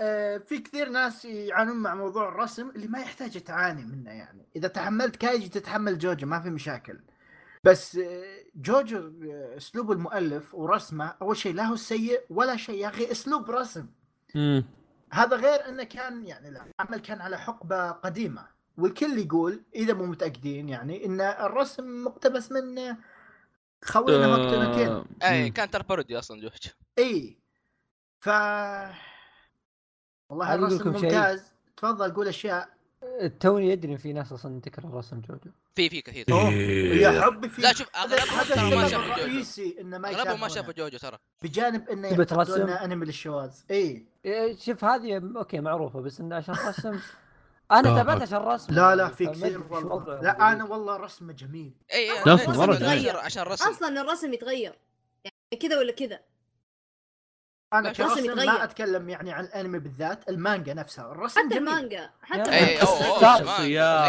آه، في كثير ناس يعانون مع موضوع الرسم اللي ما يحتاج تعاني منه يعني إذا تحملت كايجي تتحمل جوجو ما في مشاكل بس آه، جوجو آه، أسلوب المؤلف ورسمه أول شيء لا هو سيء ولا شيء يا أخي أسلوب رسم. هذا غير إنه كان يعني لا العمل كان على حقبة قديمة. والكل يقول إذا مو متأكدين يعني إن الرسم مقتبس من خوينا آه، اي مم. كان ترى parody أصلا جوج إي. ف والله الرسم شيء. ممتاز. تفضل قول أشياء توني يدري إن في ناس أصلا تكره رسم جوجو. في في كثير. أوه. يا حبي في لا شوف أغلبهم ترى ما شافوا جوجو. الرئيسي إنه ما أغلبهم ما. شافوا جوجو ترى. بجانب إنه تبي ترسم؟ يعتقدونه انمي للشواذ إي. إيه، شوف هذه okay معروفة بس انه عشان رسم أنا آه. تابعت عشان رسم. لا لا في كثير والله. لا أنا والله رسمه جميل. إي إي الرسم يتغير جميل. عشان رسم. أصلا الرسم يتغير. يعني كذا ولا كذا. أنا كرسم. ما أتكلم يعني عن الأنمي بالذات المانجا نفسها. الرسم حتى جميل. المانجا حتى بس الشخصيات- كمان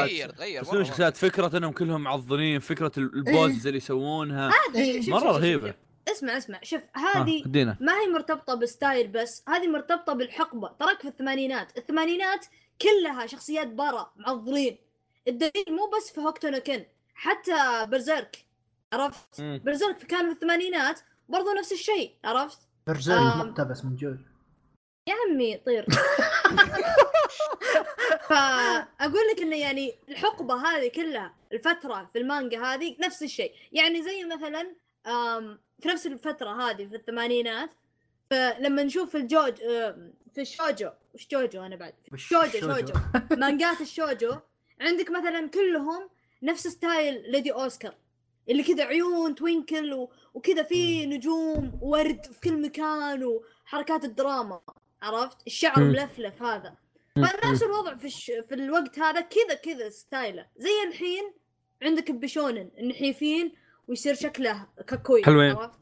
تغير تغير مرة. شخصيات فكرة إنهم كلهم معضلين فكرة ال- ال poses اللي يسوونها. شوف- مرة رهيبة. اسمع اسمع شوف آه، هذه ادينا. ما هي مرتبطة ب style بس هذه مرتبطة بالحقبة. تراك في الثمانينات. الثمانينات كلها شخصيات برا معضلين. الدليل مو بس في هوكتو نو كن حتى برزيرك عرفت. برزيرك كان في الثمانينات برضو نفس الشيء عرفت؟ برزيرك آم. مقتبس من جوجو يا عمي طير. فأقول لك انه يعني الحقبة هذه كلها الفترة في المانجا هذه نفس الشيء. يعني زي مثلا في نفس الفترة هذه في الثمانينات فلما نشوف الجوج آم، في ال shoujo وش جوجو أنا بعد؟ shoujo. shoujo؟ مانجات ال shoujo عندك مثلا كلهم نفس style ليدي أوسكار. اللي كذا عيون twinkle و... وكذا في نجوم ورد في كل مكان وحركات الدراما عرفت؟ الشعر. ملفلف هذا. فنفس الوضع في الش... في الوقت هذا كذا كذا style ه. زي الحين عندك ب shounen النحيفين ويصير شكله كاكوي حلوين. عرفت؟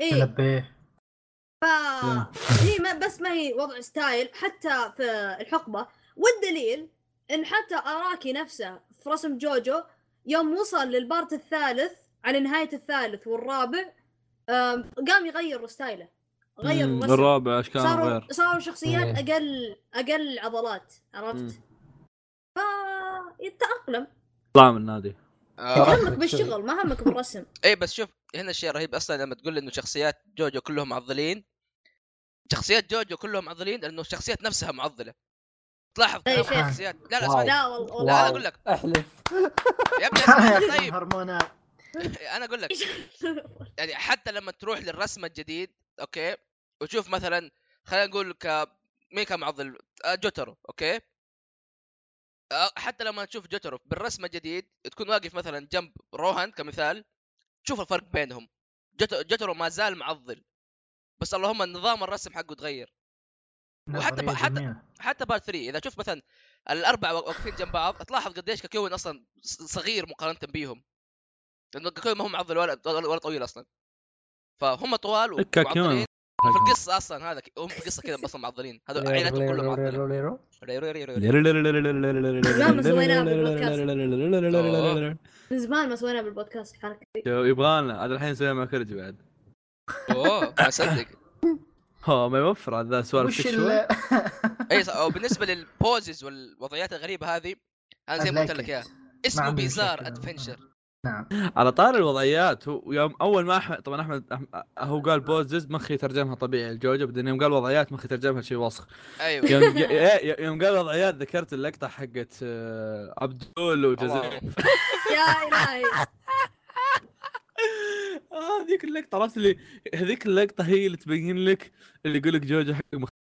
إيه. ف هي ما بس ما هي وضع style حتى في الحقبة. والدليل إن حتى آراكي نفسه في رسم جوجو يوم وصل لل part الثالث على نهاية الثالث والرابع قام يغير style ه. غير مم، الرسم. الرابع أشكال صاروا غير. صاروا شخصيات إيه. أقل أقل عضلات. عرفت؟ ف يتأقلم. طلع من النادي. آه، همك بالشغل ما همك بالرسم. اي بس شوف هنا الشيء رهيب أصلا لما تقول إنه شخصيات جوجو كلهم معضلين. شخصيات جوجو كلهم معضلين لأنه الشخصيات نفسها معضلة. تلاحظ شيء. الشخصيات. لا لا لا والله. لا أقول لك. أحلف. يا ابني طيب. هرمونات أنا أقول لك يعني حتى لما تروح للرسم الجديد أوكي؟ وتشوف مثلا خلينا نقول ك مين كان معضل؟ آه، جوتارو أوكي؟ آه، حتى لما تشوف جوترو بالرسم الجديد تكون واقف مثلا جنب روهان كمثال تشوف الفرق بينهم. جوترو, ما زال معضل بس اللهم نظام الرسم حقه تغير. وحتى نظرية حتى-. حتى part 3 إذا شفت مثلا الاربعه واقفين جنب بعض تلاحظ قديش كاكيوين أصلا صغير مقارنة بيهم. لأنه كاكيوين ما هو معضل ولا ولا طويل أصلا. فهم طوال كاكيون. ومعضلين. في القصة أصلا هذا هم في القصة كذا أصلا معضلين. هذول عائلتهم كلهم معضلين. من زمان ما سوينا بالبودكاست الحركة دي. يبغانا. هذا الحين نسويها مع كرجي بعد. أوه ما اصدق هو ما يوفر هذا سوالف وش sexual ال اي صح وبالنسبه لل poses والوضعيات الغريبة هذه أنا زي ما قلت لك إياها. اسمه bizarre. adventure نعم. على طار الوضعيات هو يوم أول ما أحمد طبعا أحمد أح- هو قال بوزز مخي ترجمها طبيعي الجوجو بعدين يوم قال وضعيات مخي ترجمها شيء وسخ. أيوه. يوم ي- يوم قال وضعيات ذكرت اللقطة حقت آه، عبدول وجزيرة. يا الهي آه هذيك اللقطة عرفت اللي هذيك اللقطة هي اللي تبين لك اللي يقول لك جوجو حق مخ...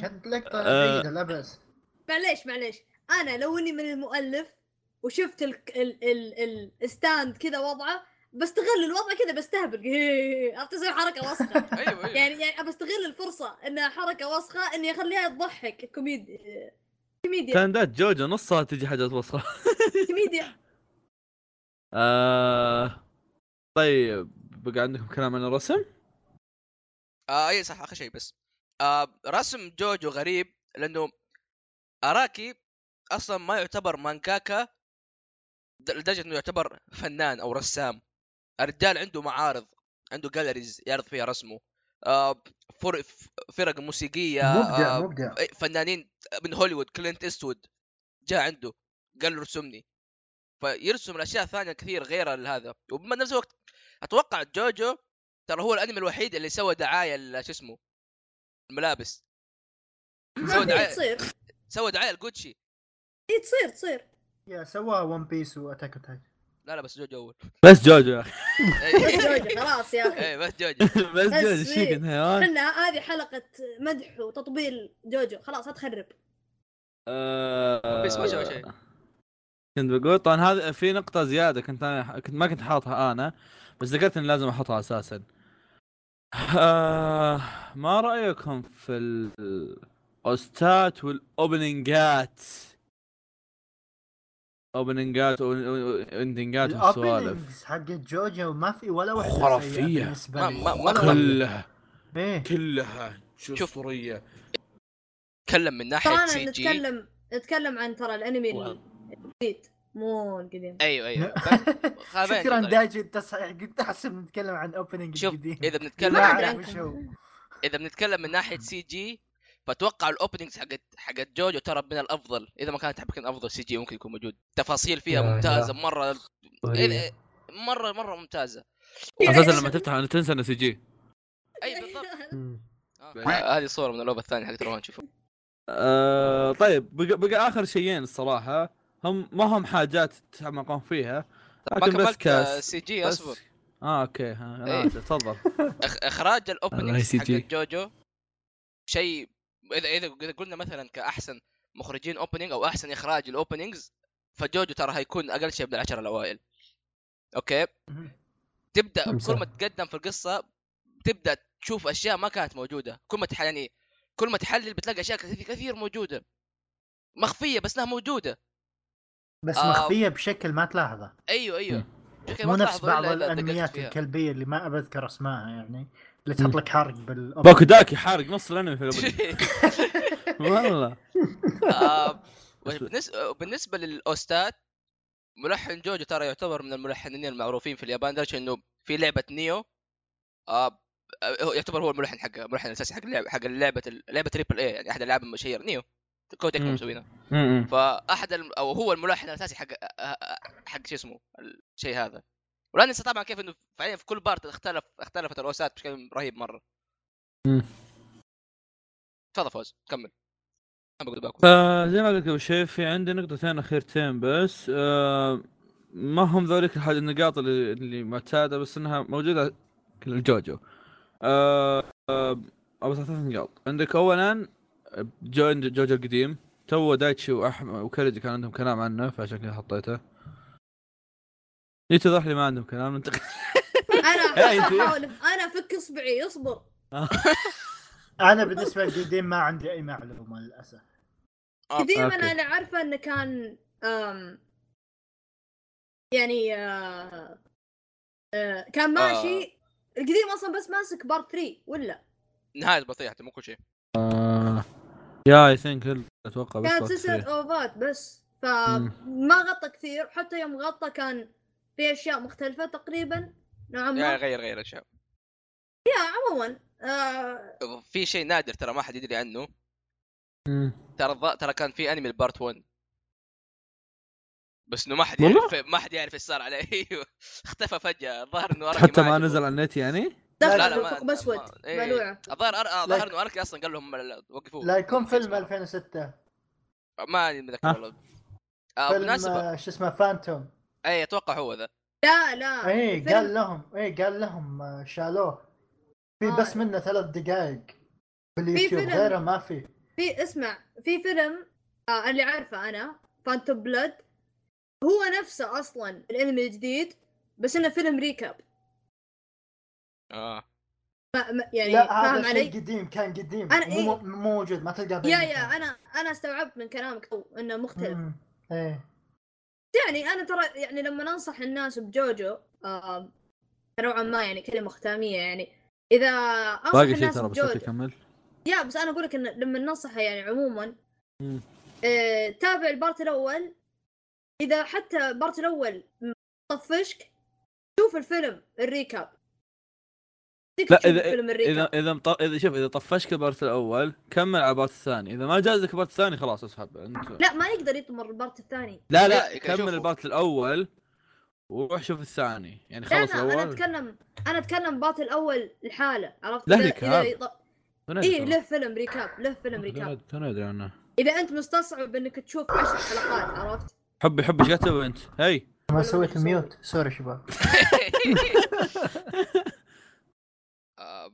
كانت لقطة آه. جيدة لا بأس. معليش معليش. أنا لو إني من المؤلف وشفت ال ال ال ال stand كذا وضعه بستغل الوضع كذا بستهبل. عرفت أسوي حركة وسخة؟ أيوه أيوه. يعني يعني بستغل الفرصة إنها حركة وسخة إني أخليها تضحك. كوميديا. كوميديا ستاندات جوجو نصها تجي حاجات وسخة. كوميديا. آه... طيب بقى عندكم كلام عن الرسم؟ آه أي صح آخر شيء بس. آه رسم جوجو غريب لأنه أراكي أصلا ما يعتبر مانجاكا لدرجة إنه يعتبر فنان أو رسام. الرجال عنده معارض عنده galleries يعرض فيها رسمه. آه فرق موسيقية مبدع آه مبدع. فنانين من هوليوود كلينت ايستوود جاء عنده قال له رسمني. فيرسم الأشياء ثانية كثير غير هذا. وبنفس الوقت أتوقع جوجو ترى هو الأنمي الوحيد اللي سوى دعاية شو اسمه الملابس. ما سوى دعاية تصير سوى دعاية لقوتشي. اي تصير تصير. يا سواها ون بيس واتاك تايتن لا لا بس جوجو أول. بس جوجو يا أخي. بس جوجو خلاص يا أخي. إيه بس جوجو. بس جوجو إيش فيك إيه. انت حيوان؟ إحنا هذه حلقة مدح وتطبيل جوجو. خلاص لا تخرب. آه، بس ما سوى شيء. كنت بقول طبعا هذا في نقطة زيادة كنت أنا كنت ما كنت حاطها أنا بس ذكرت إني لازم أحطها أساسا. آه ما رأيكم في الاوستات والاوبننجات؟ اوبننجات واندنجات والسوالف ال openings حق جوجو ما في ولا واحدة بالنسبة لي. ما- ما واحدة. كلها. إيه. كلها شوف. أسطورية. تكلم من ناحية CG نتكلم نتكلم عن ترى الأنمي. الجديد. مو القديم. أيوه أيوه. شكرا طيب. داجي التصحيح قلت احسب نتكلم عن opening شوف جديد إذا بنتكلم إذا بنتكلم من ناحية CG فاتوقع ال openings حقت حقت جوجو ترى من الأفضل. إذا ما كانت يمكن أفضل CG ممكن يكون موجود. تفاصيل فيها ممتازة. مرة مره مرة ممتازة. أساسا لما تفتح تنسى إنه CG. أي بالضبط. آه، هذه صورة من اللعبة الثانية حقت روان شوفوا. آه طيب بقى, بقى آخر شيئين الصراحة. هم ما هم حاجات تتعمقون فيها ما لكن بس كملت كاس. CG بس- أصبر. آه أوكي ها أنا إيه. آسف، تفضل. إخ- إخراج يا حق. جوجو شيء اذا إذا إذا قلنا مثلا كأحسن مخرجين opening أو أحسن إخراج ال openings فجوجو ترى هيكون أقل شيء من العشرة الأوائل أوكي تبدأ كل أمثال. ما تتقدم في القصة تبدأ تشوف أشياء ما كانت موجودة كل ما. يعني كل ما تحلل بتلاقي أشياء كثير كثير موجودة مخفية بس إنها موجودة بس آه. مخفية بشكل ما تلاحظه أيوه أيوه مو نفس بعض الأنميات. الكلبية اللي ما بذكر اسمائها يعني اللي. تحط لك حرق بال باكو داكي حارق نص الأنمي في. والله آه، بس- بالنسبة للاوستات ملحن جوجو ترى يعتبر من الملحنين المعروفين في اليابان لدرجه إنه في لعبة نيو آه هو يعتبر هو الملحن حق الملحن الأساسي حق اللعبه حق لعبه لعبة triple A يعني أحد الالعاب المشهيره نيو كوتك مم. مسوينها م- م. فأحد. أو هو الملحن الأساسي حق حق شو اسمه الشيء هذا ولا ننسى طبعا كيف إنه فعليا في كل part اختلف اختلفت الاوستات بشكل رهيب مرة مم. تفضل فوز كمل آه زي ما قلت قبل شوي في عندي نقطتين أخيرتين بس آه ما هم ذوليك الحاجة النقاط اللي, اللي معتادة بس إنها موجودة كل الجوجو. آه آه ثلاث نقاط عندك اولا جو جوجو القديم تو دايتشي وأحمد وكريدي كان عندهم كلام عنه فعشان كذا حطيته. يتضح لي ما عندهم كلام ننتقل أنا إيه، أحاول أنا افك إصبعي إصبر. أنا بالنسبة للقديم ما عندي أي معلومة للأسف. آه، قديم okay. أنا اللي عارفه إنه كان أم يعني آه آه كان ماشي. القديم أصلا بس ماسك part 3 ولا؟ نهاية بطيئه مو كل شيء. آه yeah I think أتوقع بس كانت سلسلة. أوفات بس فما غطى كثير. حتى يوم غطى كان في أشياء مختلفة تقريبا نوعا يا ما غير غير الشعب يا عموما آه في شيء نادر ترى ما حد يدري عنه. ترى ترى كان في أنمي البارت 1 بس إنه ما حد؟ يعرف ما حد يعرف إيش صار عليه أيوه اختفى فجأة الظاهر إنه حتى ما. نزل على النت يعني دخل لا لا ما ثقب اسود. ملوعه الظاهر آه، لا. الظاهر إنه أركي أصلا قال لهم لا- وقفوه لا يكون فيلم اسمه. 2006 ما متذكر؟ والله آه بالمناسبة آه، شو اسمه Phantom اي أتوقع هو ذا لا لا اي الفيلم- قال لهم اي قال لهم آه، شالوه في آه. بس منه ثلاث دقائق باليوتيوب فيلم. غيره ما في في اسمع في فيلم آه اللي عارفه أنا Phantom Blood هو نفسه أصلا الأنمي الجديد بس إنه فيلم recap آه ما يعني لا فاهم هذا علي؟ شيء قديم كان قديم أنا مو إيه. مو مو موجود ما تلقاه yeah. yeah أنا أنا استوعبت من كلامك إنه مختلف مم. إيه يعني أنا ترى يعني لما ننصح الناس بجوجو آه نوعا ما يعني كلمة ختامية يعني إذا أنصح باقي شيء ترى بس تكمل yeah بس أنا أقول لك إن لما ننصحها يعني عموما. آه، تابع ال part الأول. إذا حتى ال part الأول طفشك شوف الفيلم ال recap. لا اذا اذا إذا مط... إذا شوف إذا طفشك ال part الأول كمل على ال part الثاني. إذا ما جازك ال part الثاني خلاص اسحب أنت. لا ما يقدر يطمر ال part الثاني. لا لا،. كمل ال part الأول وروح شوف الثاني. يعني خلص لا أنا الأول اتكلم أنا أتكلم ال part الأول لحاله عرفت؟ له إذا- recap. يط- اي له فيلم recap له فيلم recap. أنا ادري عنه إذا أنت مستصعب إنك تشوف عشر حلقات عرفت؟ حبي حبي إيش كتب أنت؟ هي ما سويت mute sorry شباب.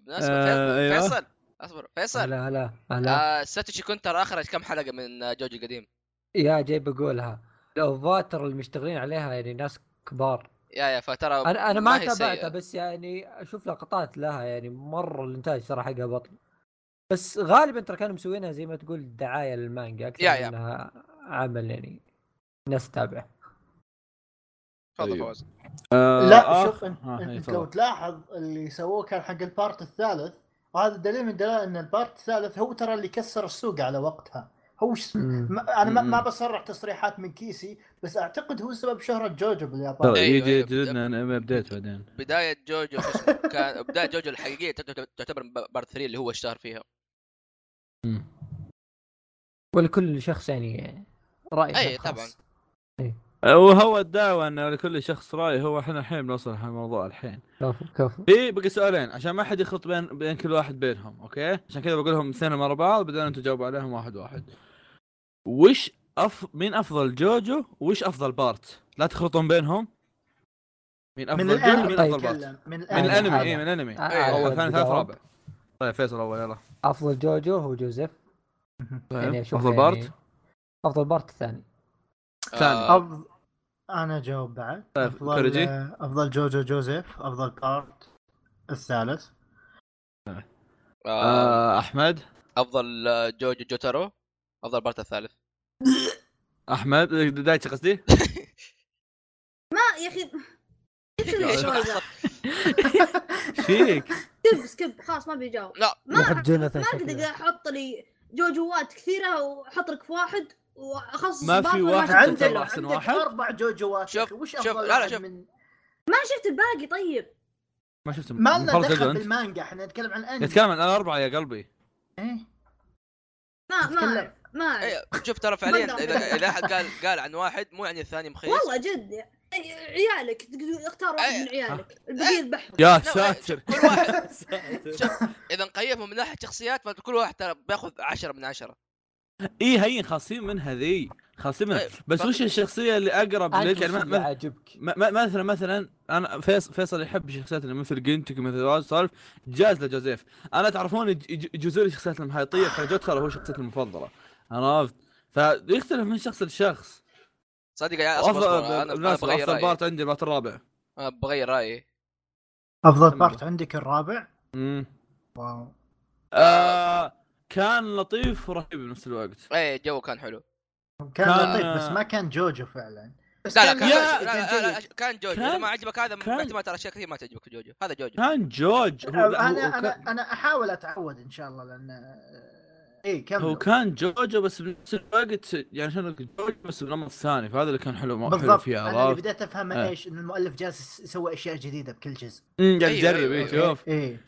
بالمناسبه آه، أيوه. فيصل اصبر فيصل. لا لا لا آه ساتوشي كنت ترى اخرج كم حلقة من آه، جوجو القديم yeah جاي بقولها. الاوفات ترى اللي مشتغلين عليها يعني ناس كبار. yeah yeah فترى أنا أنا ما تابعتها. بس يعني أشوف لقطات لها يعني مرة الإنتاج ترى حقها بطل بس غالبا ترى كانوا مسوينها زي ما تقول دعاية للمانجا أكثر yeah- yeah. منها عمل يعني ناس تتابعه تفضل أيوه. فواز آه لا آه. شوف انت, آه، انت لو تفضل. تلاحظ اللي سووه كان حق ال part الثالث وهذا دليل من دلائل إن ال part الثالث هو ترى اللي كسر السوق على وقتها هو ش... ما أنا ما, ما. بصرح تصريحات من كيسي بس أعتقد هو سبب شهرة جوجو باليابان أيوه، يجي أيوه. يجلدنا أنا ابديت بعدين بداية جوجو كان بداية جوجو الحقيقية تعتبر- تعتبر part 3 اللي هو اشتهر فيها. ولكل شخص يعني راي أي،. طبعاً. وهو الدعوة ان لكل شخص رأي هو إحنا الحين بنوصل الموضوع الحين. كفو كفو. في بقي سؤالين عشان ما حد يخلط بين بين كل واحد بينهم okay؟ عشان كذا بقولهم اثنين ورا بعض بعدين أنتم تجاوبوا عليهم واحد واحد. وش أف... مين أفضل جوجو؟ وش أفضل part؟ لا تخلطون بينهم. مين أفضل من جوجو؟ الانمي مين طيب. أفضل part؟ تكلم من من الأنمي. اي من الأنمي. آه، أيوه. اول ثاني ثالث. رابع طيب فيصل اول يلا. أفضل جوجو هو جوزيف. طيب يعني أفضل يعني part أفضل part الثاني. ثاني. آه،. أنا جاوب بعد. طيب، أفضل كوريجي؟ أفضل جوجو جوزيف أفضل part الثالث. آه، آه أحمد؟ أفضل آه، جوجو جوتارو أفضل part الثالث. أحمد دايتشي قصدي؟ ما يا أخي. فيك skip skip خلاص ما بيجاوب. لا. ما ما. أقدر أحط لي جوجوات كثيرة وأحط لك في واحد. وأخصص ما في واحد شفت عندك عندك واحد؟ أربع جوجوات شوف- وش شوف، أفضل لا، لا، شوف. من ما شفت الباقي طيب. ما شفت ما لنا دخل بالمانجا إحنا نتكلم عن الأنمي. يتكلم عن الأربعة يا قلبي. إيه؟ ما ما نتكلم. اعرف ما اعرف إيه، شوف ترى فعليا. إذا إذا أحد قال قال عن واحد مو يعني الثاني مخيس والله جد. أي- عيالك اختار واحد من عيالك. البقيه ذبحهم يا ساتر. كل واحد. شوف إذا نقيمهم من ناحية شخصيات فكل واحد ترى بياخذ 10 من 10 اي هين خاصين منها ذي خاصين منها. إيه، بس وش الشخصية اللي أقرب لك؟ يعني عاجبك. ما- مثلا مثلا أنا فيصل فيصل يحب شخصيات مثل جنتك مثل واز صالف جاز لجوزيف. أنا تعرفون لي الشخصيات المحيطيه فجوتخر هو شخصيتي المفضلة. عرفت؟ فيختلف من شخص لشخص. صدق افضل أصبر أنا بغير أفضل part عندي ال part الرابع. بغير رأيي. أفضل. part عندك الرابع؟ امم wow. آه كان لطيف ورهيب بنفس الوقت. اي الجو كان حلو. كان كان- لطيف بس ما كان جوجو فعلا. بس لا لا كان يا- لا, لا, لا. كان جوجو. كان- اذا ما عجبك هذا كان- احتمال ترى اشياء كثير ما تعجبك جوجو. هذا جوجو. كان جوج هو لا، هو- أنا كان- أنا أنا أحاول أتعود إن شاء الله لأن اي كمل. هو كان جوجو بس بنفس الوقت يعني شنو جوجو بس بالنمط الثاني فهذا اللي كان حلو حلو بالضبط. فيه أنا اللي؟ بديت أفهمه آه. إيش إن المؤلف جالس يسوي أشياء جديدة بكل جزء. امم قاعد أيوة، يجرب إيه، شوف. إيه.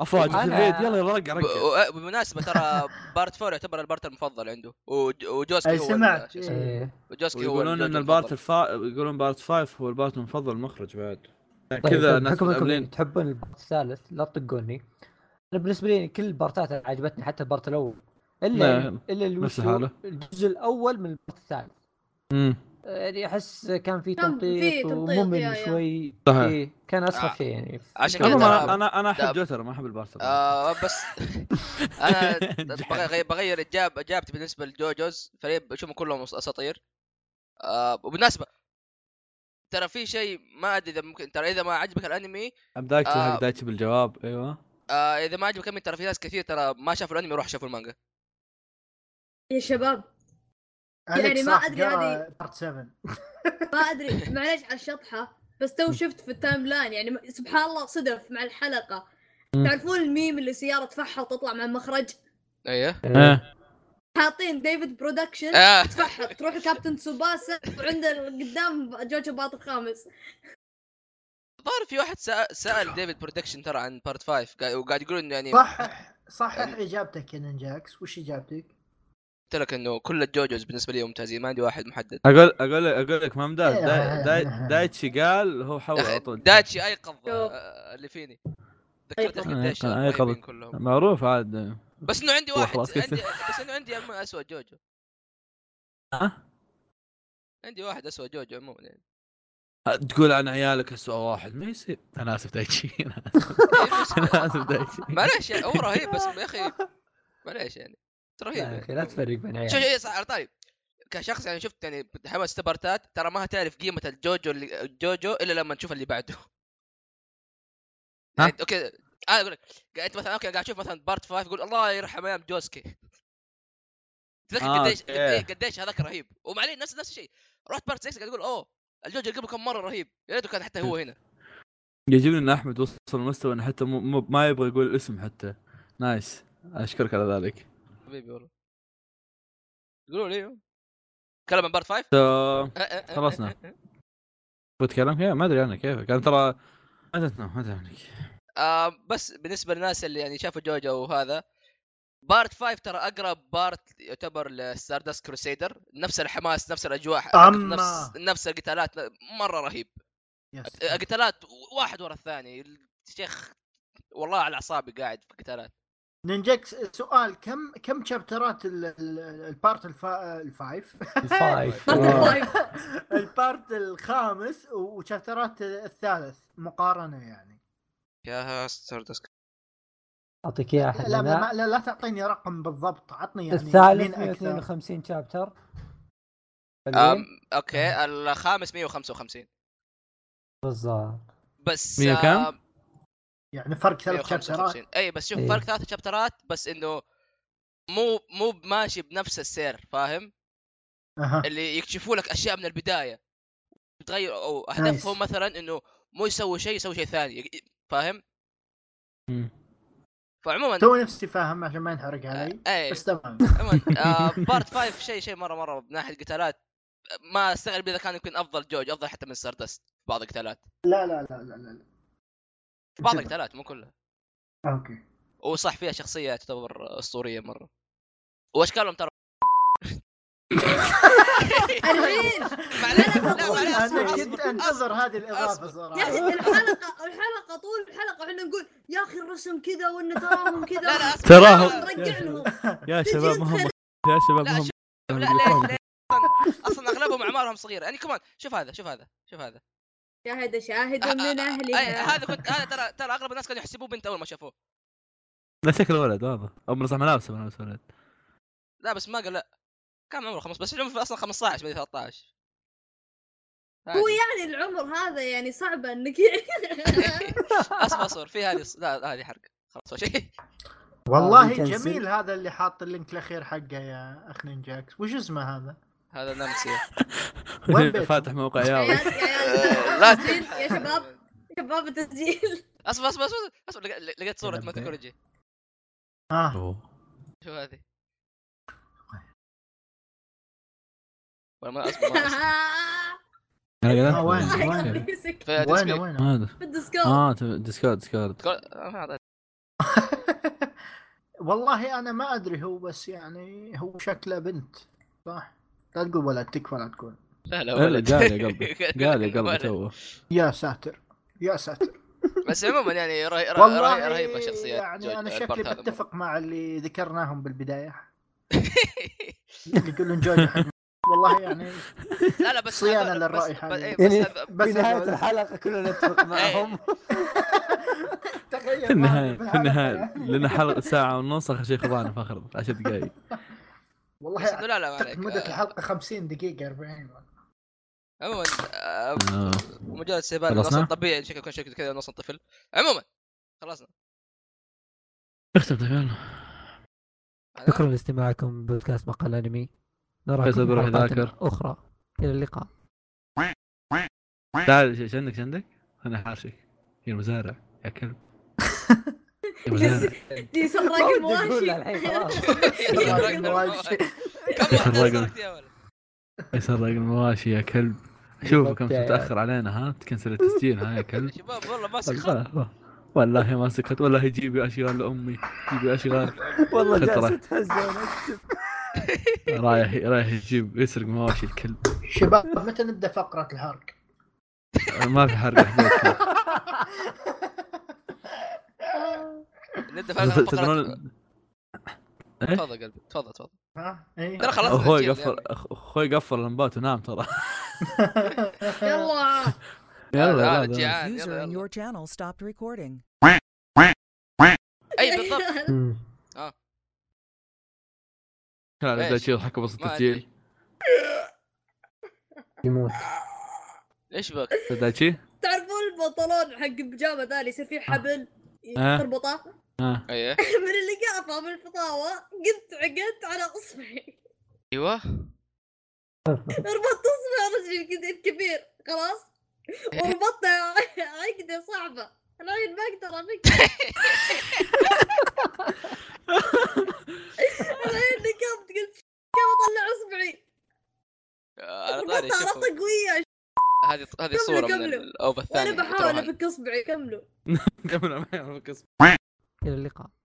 أفواج في البيت. يلا رقع رقع بالمناسبه ترى part 4 يعتبر ال part المفضل عنده. وج- وجوسكي أي هو سمعت. اسمه؟ إيه. وجوسكي هو ويقولون إن ال part. الفا يقولون part 5 هو ال part المفضل المخرج بعد. طيب كذا طيب، انكم تحبون ال part الثالث؟ لا تطقوني. أنا بالنسبة لي كل البارتات عجبتني حتى ال part الأول. إلا لا، إلا. الجزء الأول من ال part الثالث. امم يعني أحس كان في تمطيط وممل. شوي صحيح. إيه كان أسخف آه. شيء يعني عشان كذا أنا أنا أحب جوتر ما أحب ال part آه بس أنا بغير بغير إجاب اجابتي بالنسبة للجوجوز فريق بشوفهم كلهم أساطير آه وبالمناسبه ترى في شيء ما أدري إذا ممكن ترى إذا ما عجبك الأنمي بدايتي آه. حق دايتشي بالجواب أيوه آه إذا ما عجبك الأنمي ترى في ناس كثير ترى ما شافوا الأنمي يروحوا شافوا المانجا يا شباب يعني ما راح أدري قرأ هذه- part 7 ما أدري معليش على الشطحة بس تو شفت في ال timeline يعني سبحان الله صدف مع الحلقة. تعرفون الميم اللي سيارة تفحط وتطلع من المخرج؟ أيوه. إيه. حاطين David Production آه. تفحط تروح ل Captain Tsubasa وعنده قدام جوجو part الخامس. الظاهر في واحد سأل ديفيد برودكشن ترى عن بارت 5 قاعد- وقاعد يقول انه يعني صحح صحح يعني- إجابتك يا نينجاكس. وش إجابتك؟ قلت لك إنه كل الجوجوز بالنسبة لي ممتازين ما عندي واحد محدد أقول أقول لك أقول لك ممداز إيه. داي داي دايتشي قال هو حول على طول دايتشي أيقظ. آه، اللي فيني ذكرت أيقظ. قديش. طيبين كلهم معروف عاد بس إنه عندي واحد. عندي بس إنه عندي اسوء جوجو ها؟ عندي واحد اسوء جوجو عموما يعني تقول عن عيالك اسوء واحد ما يصير أنا آسف دايتشي أنا آسف. أنا آسف دايتشي معليش يعني هو رهيب بس يا أخي معليش يعني رهيب لا. يا أخي لا تفرق بين شوف عيال. شوف صح على طاري كشخص يعني شفت يعني حماس ستبرتات ترى ما تعرف قيمة الجوجو اللي الجوجو إلا لما تشوف اللي بعده. يعني okay أنا أقول لك أنت مثلا okay قاعد تشوف مثلا part 5 تقول الله يرحم أيام جوسكي. تذكر آه، قديش. قديش قديش هذاك رهيب. ومعليه نفس نفس الشيء. رحت part 6 قاعد أقول أوه الجوجو اللي قبل كم مرة رهيب. يا ريته كان حتى هو هنا. يعجبني إن أحمد وصل لمستوى إنه حتى مو مو- ما يبغى يقول الاسم حتى. nice. أشكرك على ذلك. حبيبي والله. يقولوا لي تكلم عن part 5 So, خلصنا. بتكلم كيف ما أدري أنا كيف. كان ترى ما أدري ما أدري عنك آه بس بالنسبة للناس اللي يعني شافوا جوجو وهذا part 5 ترى أقرب part يعتبر ل Stardust Crusaders نفس الحماس نفس الأجواء أما. نفس نفس القتالات مرة رهيب. yes قتالات واحد ورا الثاني. الشيخ والله على أعصابي قاعد في قتالات نينجاكس سؤال كم كم شابترات ال- ال- ال part الفا... ال five؟ ال five. آه. ال part الخامس وشابترات الثالث مقارنة يعني. يا Stardust أعطيك إياها لا لا, لا, لا تعطيني رقم بالضبط عطني يعني الثالث مين أكثر. 152 chapter okay الخامس 155 بالضبط. بس مية كام؟ يعني فرق ثلاث شابترات 155 أي بس شوف إيه. فرق ثلاث شابترات بس إنه مو مو ماشي بنفس السير فاهم؟ أها. اللي يكشفوا لك أشياء من البداية. بتغير أو اهدافهم nice. مثلا إنه مو يسوي شيء يسوي شيء ثاني فاهم؟ فعموما تو نفسي فاهم عشان ما ينحرق علي اي بس تمام. عموما آه part 5 شيء شيء مرة مرة من ناحية قتالات. ما أستغرب إذا كان يمكن أفضل جوج أفضل حتى من Stardust في بعض القتالات. لا لا لا لا لا. في بعض. القتالات مو كلها okay وصح فيها شخصيه تعتبر اسطوريه مره واشكالهم ترى الحين معليش لا معليش أنا كنت انتظر هذه الاضافه. صراحة يا أخي الحلقة الحلقة طول الحلقة إحنا نقول يا أخي الرسم كذا وان تراهم كذا لا لا. تراهم- نرجع لهم يا شباب ما هم. يا شباب لا ما هم لا أصلا أصلا اغلبهم اعمارهم صغيره يعني كمان شوف هذا شوف هذا شوف هذا شاهد شاهد من أي اهلها هذا كنت هذا ترى ترى أغلب الناس كانوا يحسبوه بنت أول ما شافوه. لا شكله ولد واضح. أو من صح ملابسه ملابس ولد. لا بس ما قال لا. كان عمره خمس بس العمر أصلا 15 ما 13 عادي. هو يعني العمر هذا يعني صعبه إنك أصبر أصبر. في هذه لا هذه حرق. خلاص شيء. والله آه،. جميل هذا اللي حاط اللينك الأخير حقه يا أخ نينجاكس. وش اسمه هذا؟ هذا لمسي فاتح موقع يا يا شباب شباب التسجيل. أصبر أصبر أصبر أصبر. لقيت صورة ماكروجي آه. شو هذه؟ ولا ما أصبر ما آه، وين؟ وين؟ وين وين؟ في ال Discord. آه ديسكورد. ديسكورد آه، والله أنا ما أدري هو بس يعني هو شكله بنت صح؟ لا تقول ولد تكفى لا تقول. لا لا لا ولد. قال يا قلبي. قال يا قلبي ولد. تو يا ساتر. يا ساتر. بس عموما يعني رهي- رهي- والله رهي- رهيبة شخصيات يعني أنا شكلي. بتفق مع اللي ذكرناهم بالبداية. يقولون جوجو حق والله يعني لا لا بس إيه، بس يعني بس نهاية الحلقة كلنا نتفق معهم. تخيل في النهايه في النهاية. لنا حلقة ساعة ونص اخر شيء خضعنا في آخر 10 دقائق. والله لا لا ما أعتقد عليك. مدة الحلقة 50 دقيقة 40 عموما. مجرد استهبال؟ نص طبيعي شكله يكون شكله كذا نص طفل عموما خلصنا اختم يلا شكرا لاستماعكم بودكاست مقال أنمي نراكم في حلقات يذاكر. أخرى إلى اللقاء تعال إيش عندك إيش عندك؟ أنا حاشك يا المزارع يا كلب سراق المواشي يسرق المواشي يا كلب شوف كم تتأخر علينا ها؟ تكنسل التسجيل ها يا كلب شباب والله ما سكت والله. والله ما سكت والله جيبي أشغال لأمي جيبي أشغال. والله. جالس اكتب رايح رايح يجيب يسرق مواشي الكلب شباب متى نبدأ فقرة الهرق؟ ما في حرق نبدا تدرون إيه؟ تفضل قلبي تفضل تفضل. ها؟ إيه؟ ترى خلاص أخوي التسجيل قفل يعني. أخوي قفل اللمبات ونام ترى. يلا. يلا يلا جيعان يلا in يلا. your channel stopped recording. أي بالضبط. كان إيش؟ يبدا شيء يضحك وسط ما التسجيل يموت. إيش بك؟ تعرفون البنطلون حق البيجامة ذا اللي يصير فيه حبل آه. تربطه ها أيه. من اللي قافه من الفطاوة قمت عقدت على أصبعي. أيوه. ربطت اصبع رجلي كذا الكبير خلاص؟ وربطته. عقدة صعبة. العين ما أقدر أفك. العين نقمت قلت كيف اطلع أصبعي. على طاري ربطها شوفوا. ربطه قويه هذه هذه كملوا، صورة من كملوا. الاوبا وأنا الثانية بحاول أفك أصبعي. كملوا. قبل ما يعرف القصة إلى اللقاء.